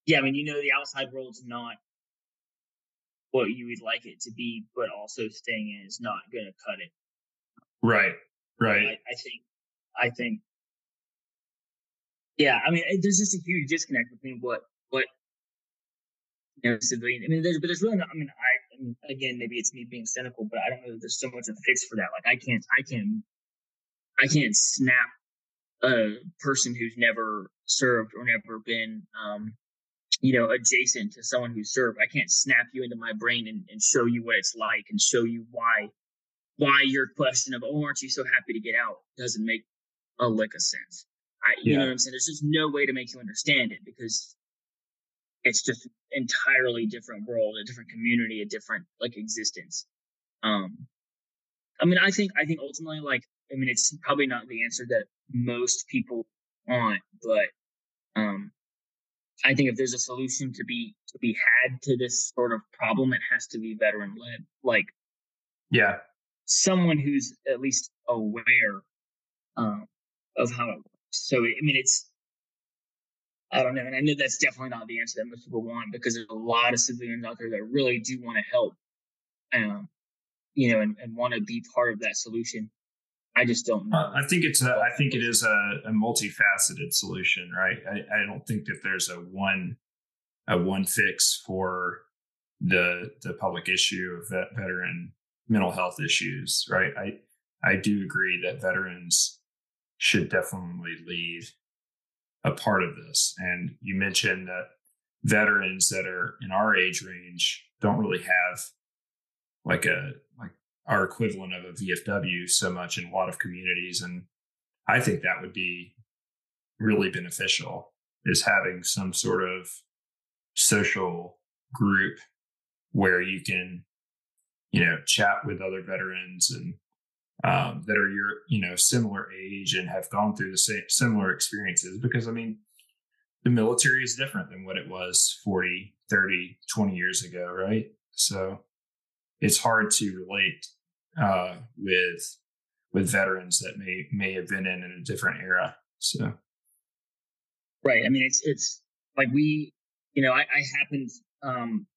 yeah, I mean, you know, the outside world's not what you would like it to be, but also staying in is not going to cut it. Right. Right. I, I, think, I think, yeah, I mean, there's just a huge disconnect between what, what, you know, civilian, I mean, there's, but there's really not, I mean, I, I mean, again, maybe it's me being cynical, but I don't know that there's so much of a fix for that. Like, I can't, I can't, I can't snap a person who's never served or never been, um, you know, adjacent to someone who served. I can't snap you into my brain and, and show you what it's like and show you why why your question of oh aren't you so happy to get out doesn't make a lick of sense. I you yeah. know what I'm saying? There's just no way to make you understand it because it's just entirely different world, a different community, a different like existence. Um I mean I think I think ultimately like I mean it's probably not the answer that most people want, but um I think if there's a solution to be to be had to this sort of problem, it has to be veteran led. Like, yeah, someone who's at least aware um, of how it works. So, I mean, it's I don't know, and I know that's definitely not the answer that most people want because there's a lot of civilians out there that really do want to help. Um, you know, and, and want to be part of that solution. I just don't know. Uh, I think it's a, I think it is a, a multifaceted solution, right? I, I don't think that there's a one a one fix for the the public issue of vet, veteran mental health issues, right? I I do agree that veterans should definitely lead a part of this. And you mentioned that veterans that are in our age range don't really have like a our equivalent of a VFW so much in a lot of communities. And I think that would be really beneficial is having some sort of social group where you can, you know, chat with other veterans and um, that are your, you know, similar age and have gone through the same similar experiences. Because I mean, the military is different than what it was 40, 30, 20 years ago, right? So it's hard to relate uh, with with veterans that may may have been in, in a different era. So, right. I mean, it's it's like we, you know, I, I happened um,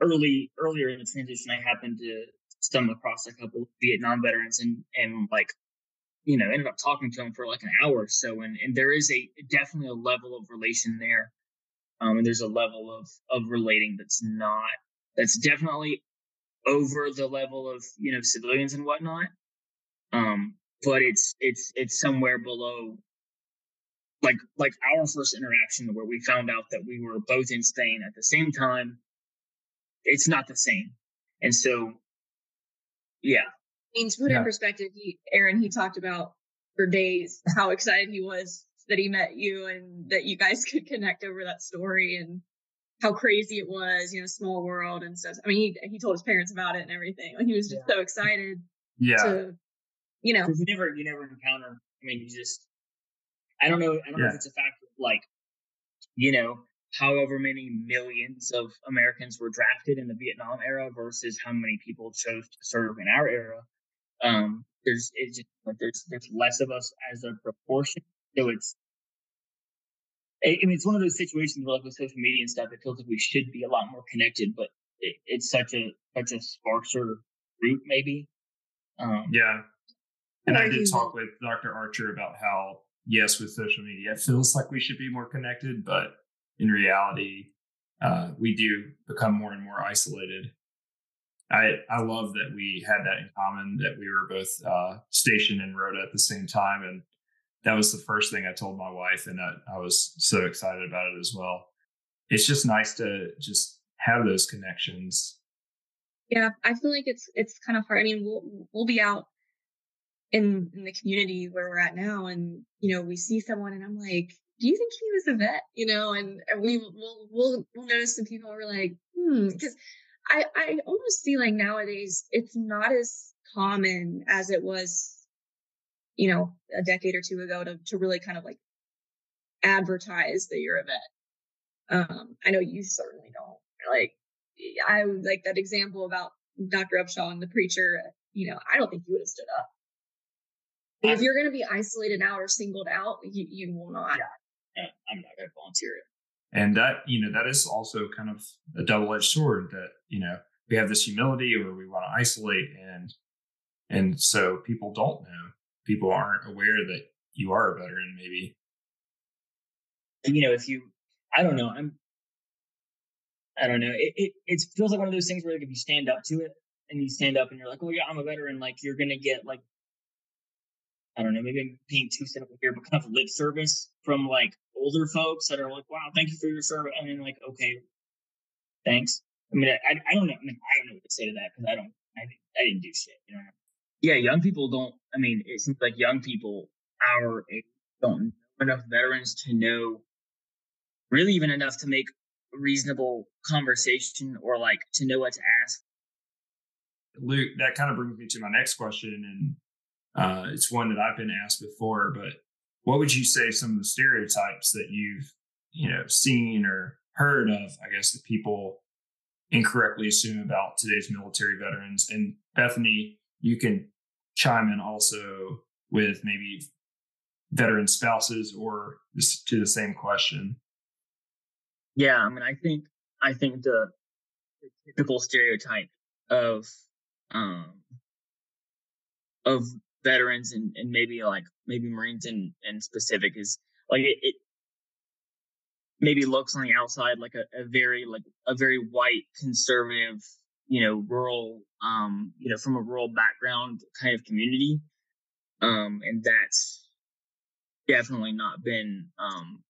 early earlier in the transition. I happened to stumble across a couple Vietnam veterans and and like you know ended up talking to them for like an hour or so and and there is a definitely a level of relation there um and there's a level of of relating that's not that's definitely over the level of you know civilians and whatnot. Um but it's it's it's somewhere below like like our first interaction where we found out that we were both in Spain at the same time it's not the same. And so yeah. I mean, to put yeah. in perspective, he, Aaron, he talked about for days how excited he was that he met you and that you guys could connect over that story and how crazy it was, you know, small world and stuff. I mean, he, he told his parents about it and everything. Like he was just yeah. so excited. Yeah. To, you know, you never, you never encounter. I mean, you just, I don't know. I don't yeah. know if it's a fact of like, you know, however many millions of Americans were drafted in the Vietnam era versus how many people chose to serve in our era. Um, there's it's just like there's there's less of us as a proportion, so it's. I mean, it's one of those situations where, like with social media and stuff, it feels like we should be a lot more connected, but it, it's such a such a sparser group, maybe. Um, yeah, and I did talk with Dr. Archer about how yes, with social media, it feels like we should be more connected, but in reality, uh, we do become more and more isolated I I love that we had that in common that we were both uh, stationed in Rota at the same time, and that was the first thing I told my wife, and I, I was so excited about it as well. It's just nice to just have those connections. Yeah, I feel like it's it's kind of hard. I mean, we'll we'll be out in in the community where we're at now, and you know, we see someone, and I'm like, "Do you think he was a vet?" You know, and, and we will we'll, we'll notice some people are like, "Hmm," because I, I almost feel like nowadays it's not as common as it was, you know, a decade or two ago to, to really kind of like advertise that you're a vet. Um, I know you certainly don't. Like, I like that example about Dr. Upshaw and the preacher. You know, I don't think you would have stood up. If you're going to be isolated out or singled out, you, you will not. Yeah, I'm not going to volunteer it and that you know that is also kind of a double-edged sword that you know we have this humility or we want to isolate and and so people don't know people aren't aware that you are a veteran maybe you know if you i don't know i'm i don't know it, it it feels like one of those things where like if you stand up to it and you stand up and you're like oh yeah i'm a veteran like you're gonna get like I don't know, maybe I'm being too cynical here, but kind of lip service from like older folks that are like, wow, thank you for your service. And then like, okay, thanks. I mean, I, I don't know. I mean, I don't know what to say to that because I don't, I, I didn't do shit, you know? Yeah, young people don't, I mean, it seems like young people, our age, don't know enough veterans to know really even enough to make reasonable conversation or like to know what to ask. Luke, that kind of brings me to my next question. And uh, it's one that I've been asked before, but what would you say some of the stereotypes that you've you know seen or heard of i guess that people incorrectly assume about today's military veterans and bethany you can chime in also with maybe veteran spouses or to the same question. Yeah i mean i think i think the, the typical stereotype of um of veterans and, and maybe like maybe Marines in, in specific is like it, it maybe looks on the outside like a, a very like a very white conservative you know rural um you know from a rural background kind of community um and that's definitely not been um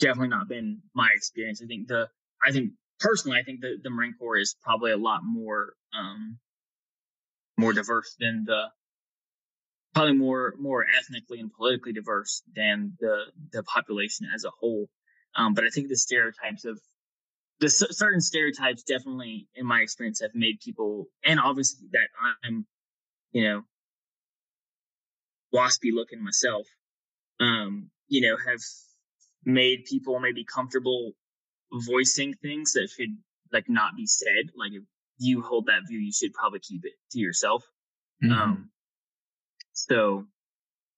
definitely not been my experience i think the i think personally i think the, the marine corps is probably a lot more um more diverse than the probably more more ethnically and politically diverse than the the population as a whole. Um, but I think the stereotypes of the certain stereotypes definitely, in my experience, have made people, and obviously that I'm, you know, waspy looking myself, um, you know, have made people maybe comfortable voicing things that should like not be said. Like if you hold that view, you should probably keep it to yourself. Mm-hmm. Um, so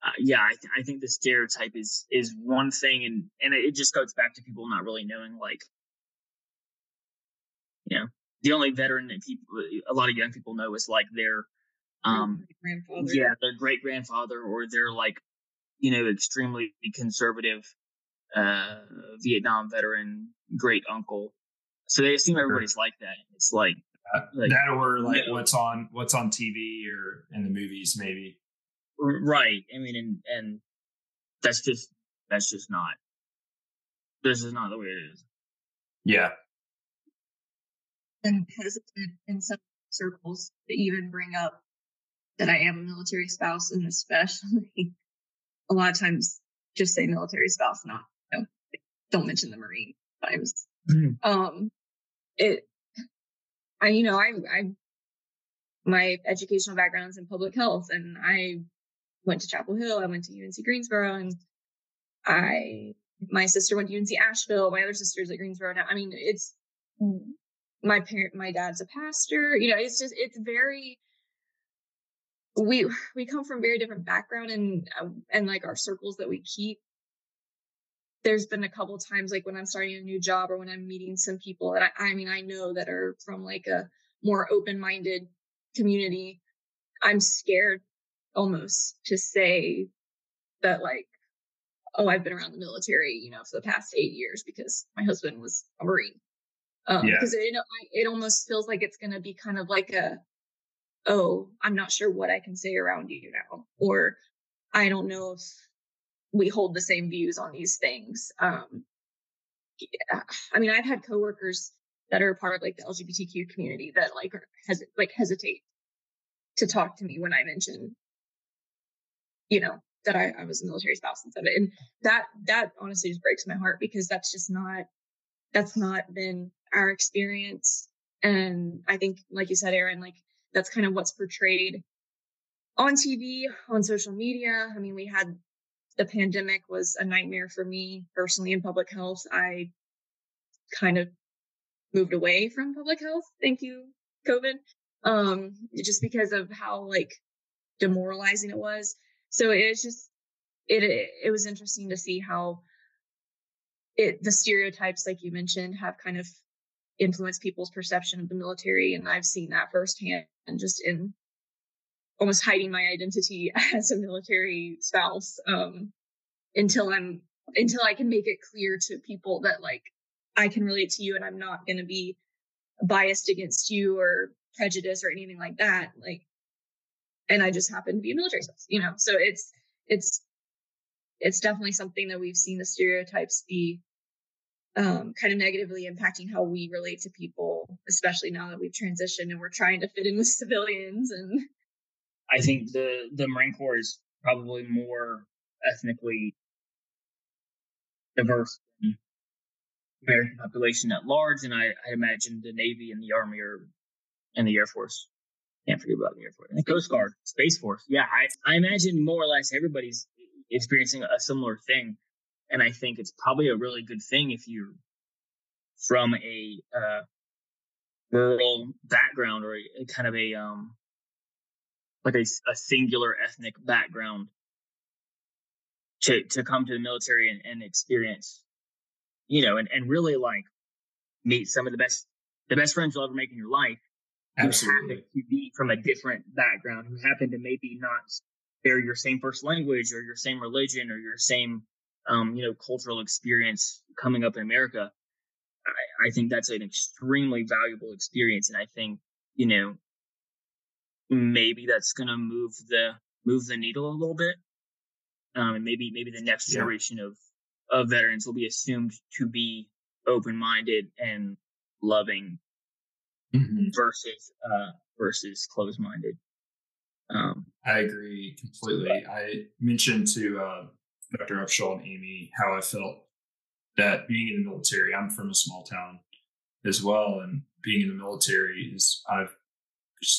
uh, yeah, I, th- I think the stereotype is is one thing, and and it just goes back to people not really knowing, like, you know, the only veteran that people, a lot of young people know is like their, um, grandfather, yeah, their great grandfather, or their like, you know, extremely conservative, uh, Vietnam veteran great uncle. So they assume everybody's like that. It's like, like that, or like you what's on what's on TV or in the movies, maybe. Right. I mean, and and that's just that's just not. This is not the way it is. Yeah. And hesitant in some circles to even bring up that I am a military spouse, and especially a lot of times just say military spouse, not you know, don't mention the Marine times. Mm-hmm. Um, it, I you know I I my educational background is in public health, and I went to Chapel Hill. I went to UNC Greensboro, and I my sister went to UNC Asheville. My other sister's at Greensboro now. I mean, it's my parent. My dad's a pastor. You know, it's just it's very. We we come from very different background and uh, and like our circles that we keep. There's been a couple times like when I'm starting a new job or when I'm meeting some people that I, I mean I know that are from like a more open minded community. I'm scared almost to say that like oh i've been around the military you know for the past eight years because my husband was a marine um because yeah. it, it almost feels like it's going to be kind of like a oh i'm not sure what i can say around you now or i don't know if we hold the same views on these things um yeah. i mean i've had coworkers that are part of like the lgbtq community that like has like hesitate to talk to me when i mention you know, that I, I was a military spouse and stuff. And that that honestly just breaks my heart because that's just not that's not been our experience. And I think, like you said, Aaron, like that's kind of what's portrayed on TV, on social media. I mean, we had the pandemic was a nightmare for me personally in public health. I kind of moved away from public health. Thank you, COVID. Um, just because of how like demoralizing it was so it's just it it was interesting to see how it the stereotypes like you mentioned have kind of influenced people's perception of the military and i've seen that firsthand and just in almost hiding my identity as a military spouse um, until i'm until i can make it clear to people that like i can relate to you and i'm not going to be biased against you or prejudice or anything like that like and I just happen to be a military spouse, you know. So it's it's it's definitely something that we've seen the stereotypes be um, kind of negatively impacting how we relate to people, especially now that we've transitioned and we're trying to fit in with civilians. And I think the the Marine Corps is probably more ethnically diverse than American population at large, and I, I imagine the Navy and the Army are and the Air Force can't forget about the Air Force. The Coast Guard, Space Force. Yeah, I, I imagine more or less everybody's experiencing a similar thing. And I think it's probably a really good thing if you're from a uh, rural background or a, kind of a um like a, a singular ethnic background to to come to the military and, and experience you know and, and really like meet some of the best the best friends you'll ever make in your life Absolutely. who happen to be from a different background, who happen to maybe not share your same first language or your same religion or your same, um, you know, cultural experience coming up in America. I, I think that's an extremely valuable experience, and I think you know maybe that's going to move the move the needle a little bit. Um, and maybe maybe the next Yeah. generation of of veterans will be assumed to be open minded and loving Mhm. versus uh versus closed minded. Um, I agree completely. I mentioned to uh, Dr. Upshaw and Amy how I felt that being in the military, I'm from a small town as well, and being in the military is I've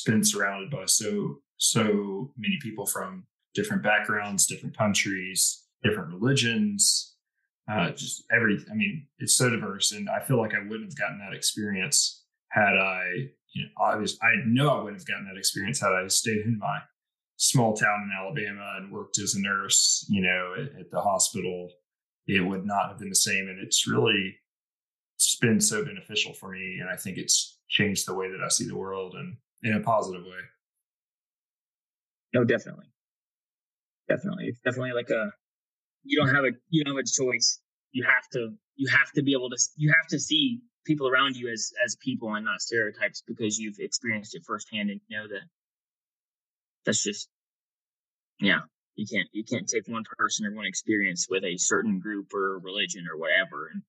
been surrounded by so so many people from different backgrounds, different countries, different religions, uh, just every. I mean, it's so diverse, and I feel like I wouldn't have gotten that experience had I. You know, I was. I know I wouldn't have gotten that experience had I stayed in my small town in Alabama and worked as a nurse. You know, at, at the hospital, it would not have been the same, and it's really it's been so beneficial for me, and I think it's changed the way that I see the world, and in a positive way. no, definitely, definitely, it's definitely like a you don't have a you don't have a choice. You have to you have to be able to you have to see people around you as as people and not stereotypes because you've experienced it firsthand and know that that's just yeah you can't you can't take one person or one experience with a certain group or religion or whatever and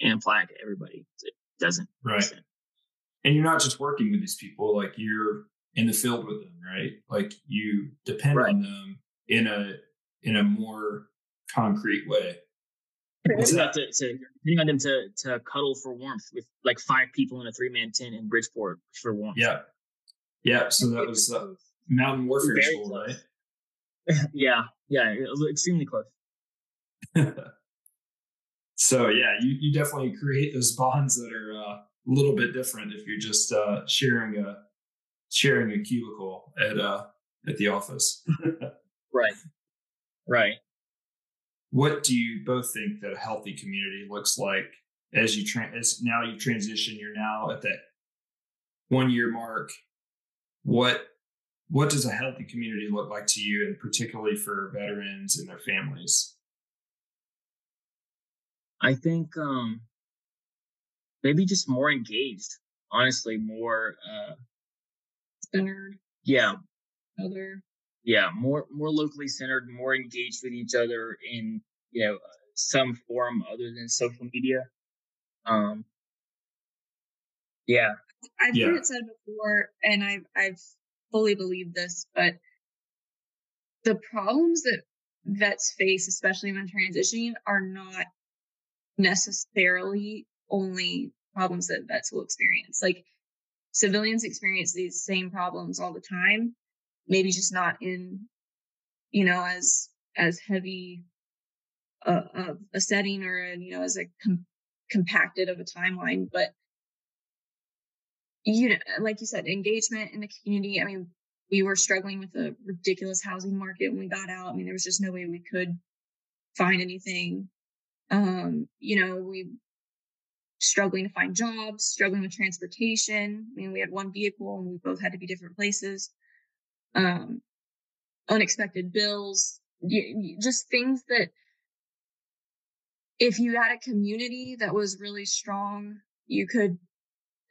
and apply it to everybody it doesn't Right. and you're not just working with these people like you're in the field with them right like you depend Right. on them in a in a more concrete way Depending that? on to, to depending on them to to cuddle for warmth with like five people in a three man tent in Bridgeport for warmth. yeah yeah so that was uh, mountain warfare Very school close. right yeah, yeah, extremely close. so yeah you, you definitely create those bonds that are uh, a little bit different if you're just uh, sharing a sharing a cubicle at uh at the office Right, right. what do you both think that a healthy community looks like as you tra- as now you transition you're now at that one year mark what what does a healthy community look like to you and particularly for veterans and their families I think um maybe just more engaged. Honestly, more uh centered yeah, other yeah, more more locally centered, more engaged with each other in you know some form other than social media. Um yeah, I've Yeah. heard it said before, and I've I've fully believe this, but the problems that vets face, especially when transitioning, are not necessarily only problems that vets will experience. Like civilians experience these same problems all the time, maybe just not in, you know, as as heavy uh, a, a, a setting or you know as a com- compacted of a timeline, but you know, like you said, engagement in the community. I mean, we were struggling with a ridiculous housing market when we got out. I mean, there was just no way we could find anything. Um, you know, we struggling to find jobs, struggling with transportation. I mean, we had one vehicle and we both had to be different places. Um, unexpected bills, just things that if you had a community that was really strong, you could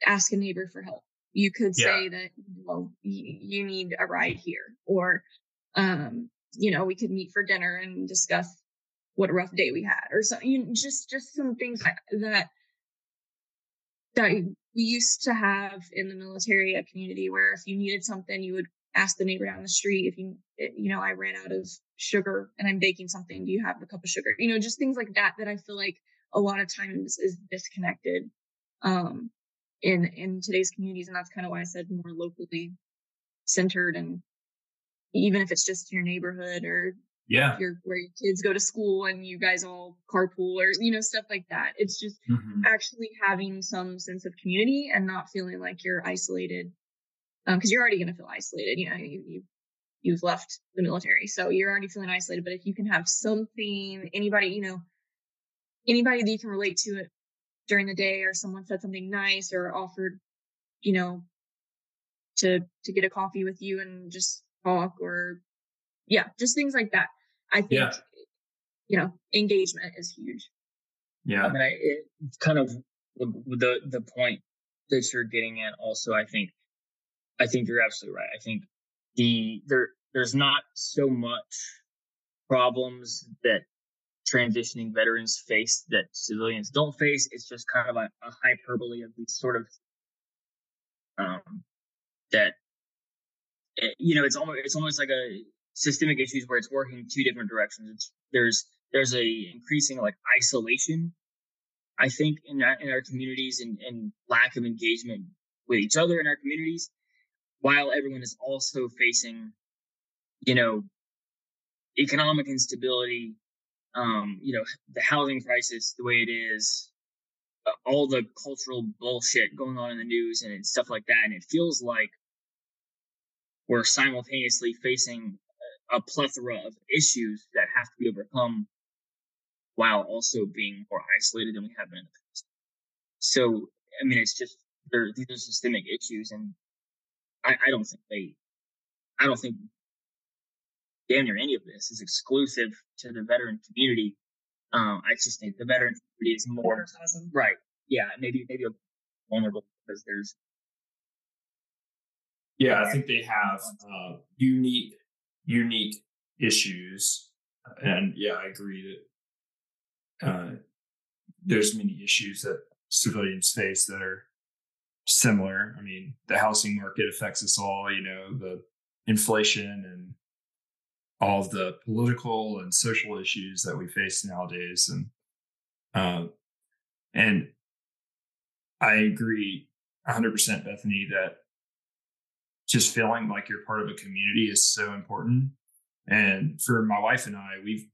ask a neighbor for help. You could say that, well, you, you need a ride here or, um, you know, we could meet for dinner and discuss what a rough day we had or something, you know, just, just some things that, that, that we used to have in the military, a community where if you needed something, you would ask the neighbor down the street. If you, you know, I ran out of sugar and I'm baking something, do you have a cup of sugar? You know, just things like that, that I feel like a lot of times is disconnected. Um, in in today's communities and that's kind of why i said more locally centered and even if it's just your neighborhood or yeah your where your kids go to school and you guys all carpool or you know stuff like that it's just Mhm. actually having some sense of community and not feeling like you're isolated um because you're already going to feel isolated you know you, you you've left the military so you're already feeling isolated but if you can have something anybody you know anybody that you can relate to it during the day or someone said something nice or offered you know to to get a coffee with you and just talk or yeah, just things like that. I think Yeah. you know engagement is huge. Yeah. I mean, I, it, it's kind of the, the the point that you're getting at. Also, I think, I think you're absolutely right. I think the there there's not so much problems that transitioning veterans face that civilians don't face. It's just kind of a, a hyperbole of these sort of um that eh, you know it's almost it's almost like a systemic issues where it's working two different directions. It's there's there's a increasing like isolation, I think, in our in our communities and, and lack of engagement with each other in our communities, while everyone is also facing, you know, economic instability, um, you know, the housing crisis the way it is, uh, all the cultural bullshit going on in the news and stuff like that, and it feels like we're simultaneously facing a plethora of issues that have to be overcome while also being more isolated than we have been in the past. So, I mean, it's just these are systemic issues, and I, I don't think they, I don't think damn near any of this is exclusive to the veteran community. Um, I just think the veteran community is more Microcosm. right. Yeah, maybe maybe a vulnerable because there's Yeah, I think they have uh, unique unique issues, and yeah, I agree that uh, there's many issues that civilians face that are similar. I mean, the housing market affects us all. You know, the inflation and all of the political and social issues that we face nowadays, and uh, and I agree 100%, Bethany, that just feeling like you're part of a community is so important. And for my wife and I, we've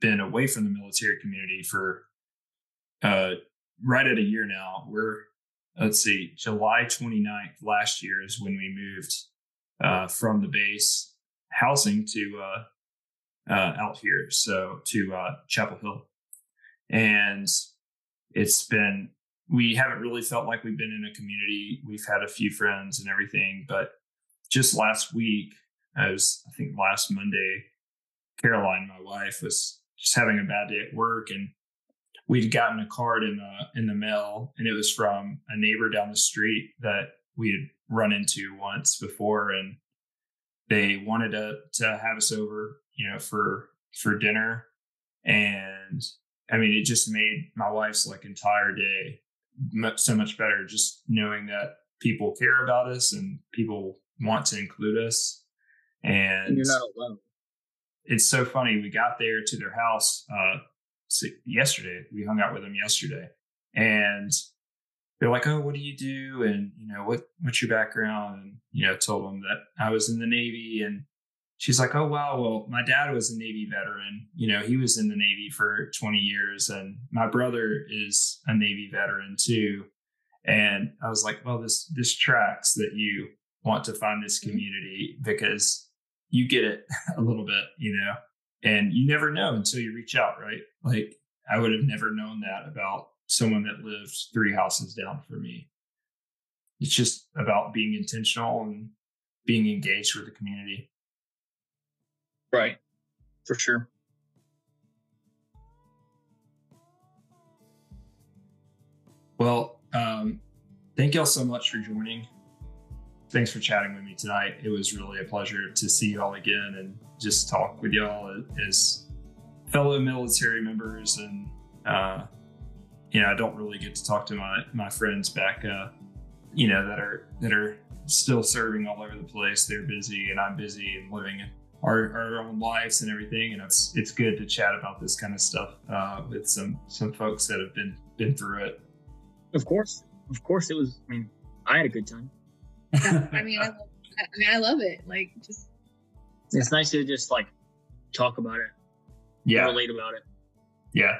been away from the military community for uh, right at a year now. We're, let's see, July 29th last year is when we moved uh, from the base housing to uh, uh, out here, so to uh, Chapel Hill. And it's been we haven't really felt like we've been in a community. We've had a few friends and everything, but just last week, I was, I think last Monday, Caroline, my wife, was just having a bad day at work, and we'd gotten a card in the in the mail, and it was from a neighbor down the street that we had run into once before, and they wanted to to have us over, you know, for for dinner, and I mean, it just made my wife's like entire day much so much better just knowing that people care about us and people want to include us. And and you're not alone. it's so funny we got there to their house uh yesterday. We hung out with them yesterday. And they're like oh what do you do? And you know what what's your background? And you know told them that i was in the navy and she's like oh wow well my dad was a navy veteran. You know he was in the navy for 20 years and my brother is a navy veteran too. And i was like well this this tracks that you want to find this Mhm. community because you get it a little bit you know? And you never know until you reach out right? Like i would have never known that about someone that lived three houses down from me it's just about being intentional and being engaged with the community Right. For sure. Well, um, thank y'all so much for joining. Thanks for chatting with me tonight. It was really a pleasure to see y'all again and just talk with y'all as fellow military members. And, uh, you know, I don't really get to talk to my, my friends back, uh, you know, that are, that are still serving all over the place. They're busy and I'm busy and living our, our own lives and everything. And it's, it's good to chat about this kind of stuff, uh, with some, some folks that have been, been through it. Of course. Of course it was I mean, I had a good time. I mean, I, love, I mean, I love it. Like, just It's nice to just like talk about it, yeah. relate about it. Yeah.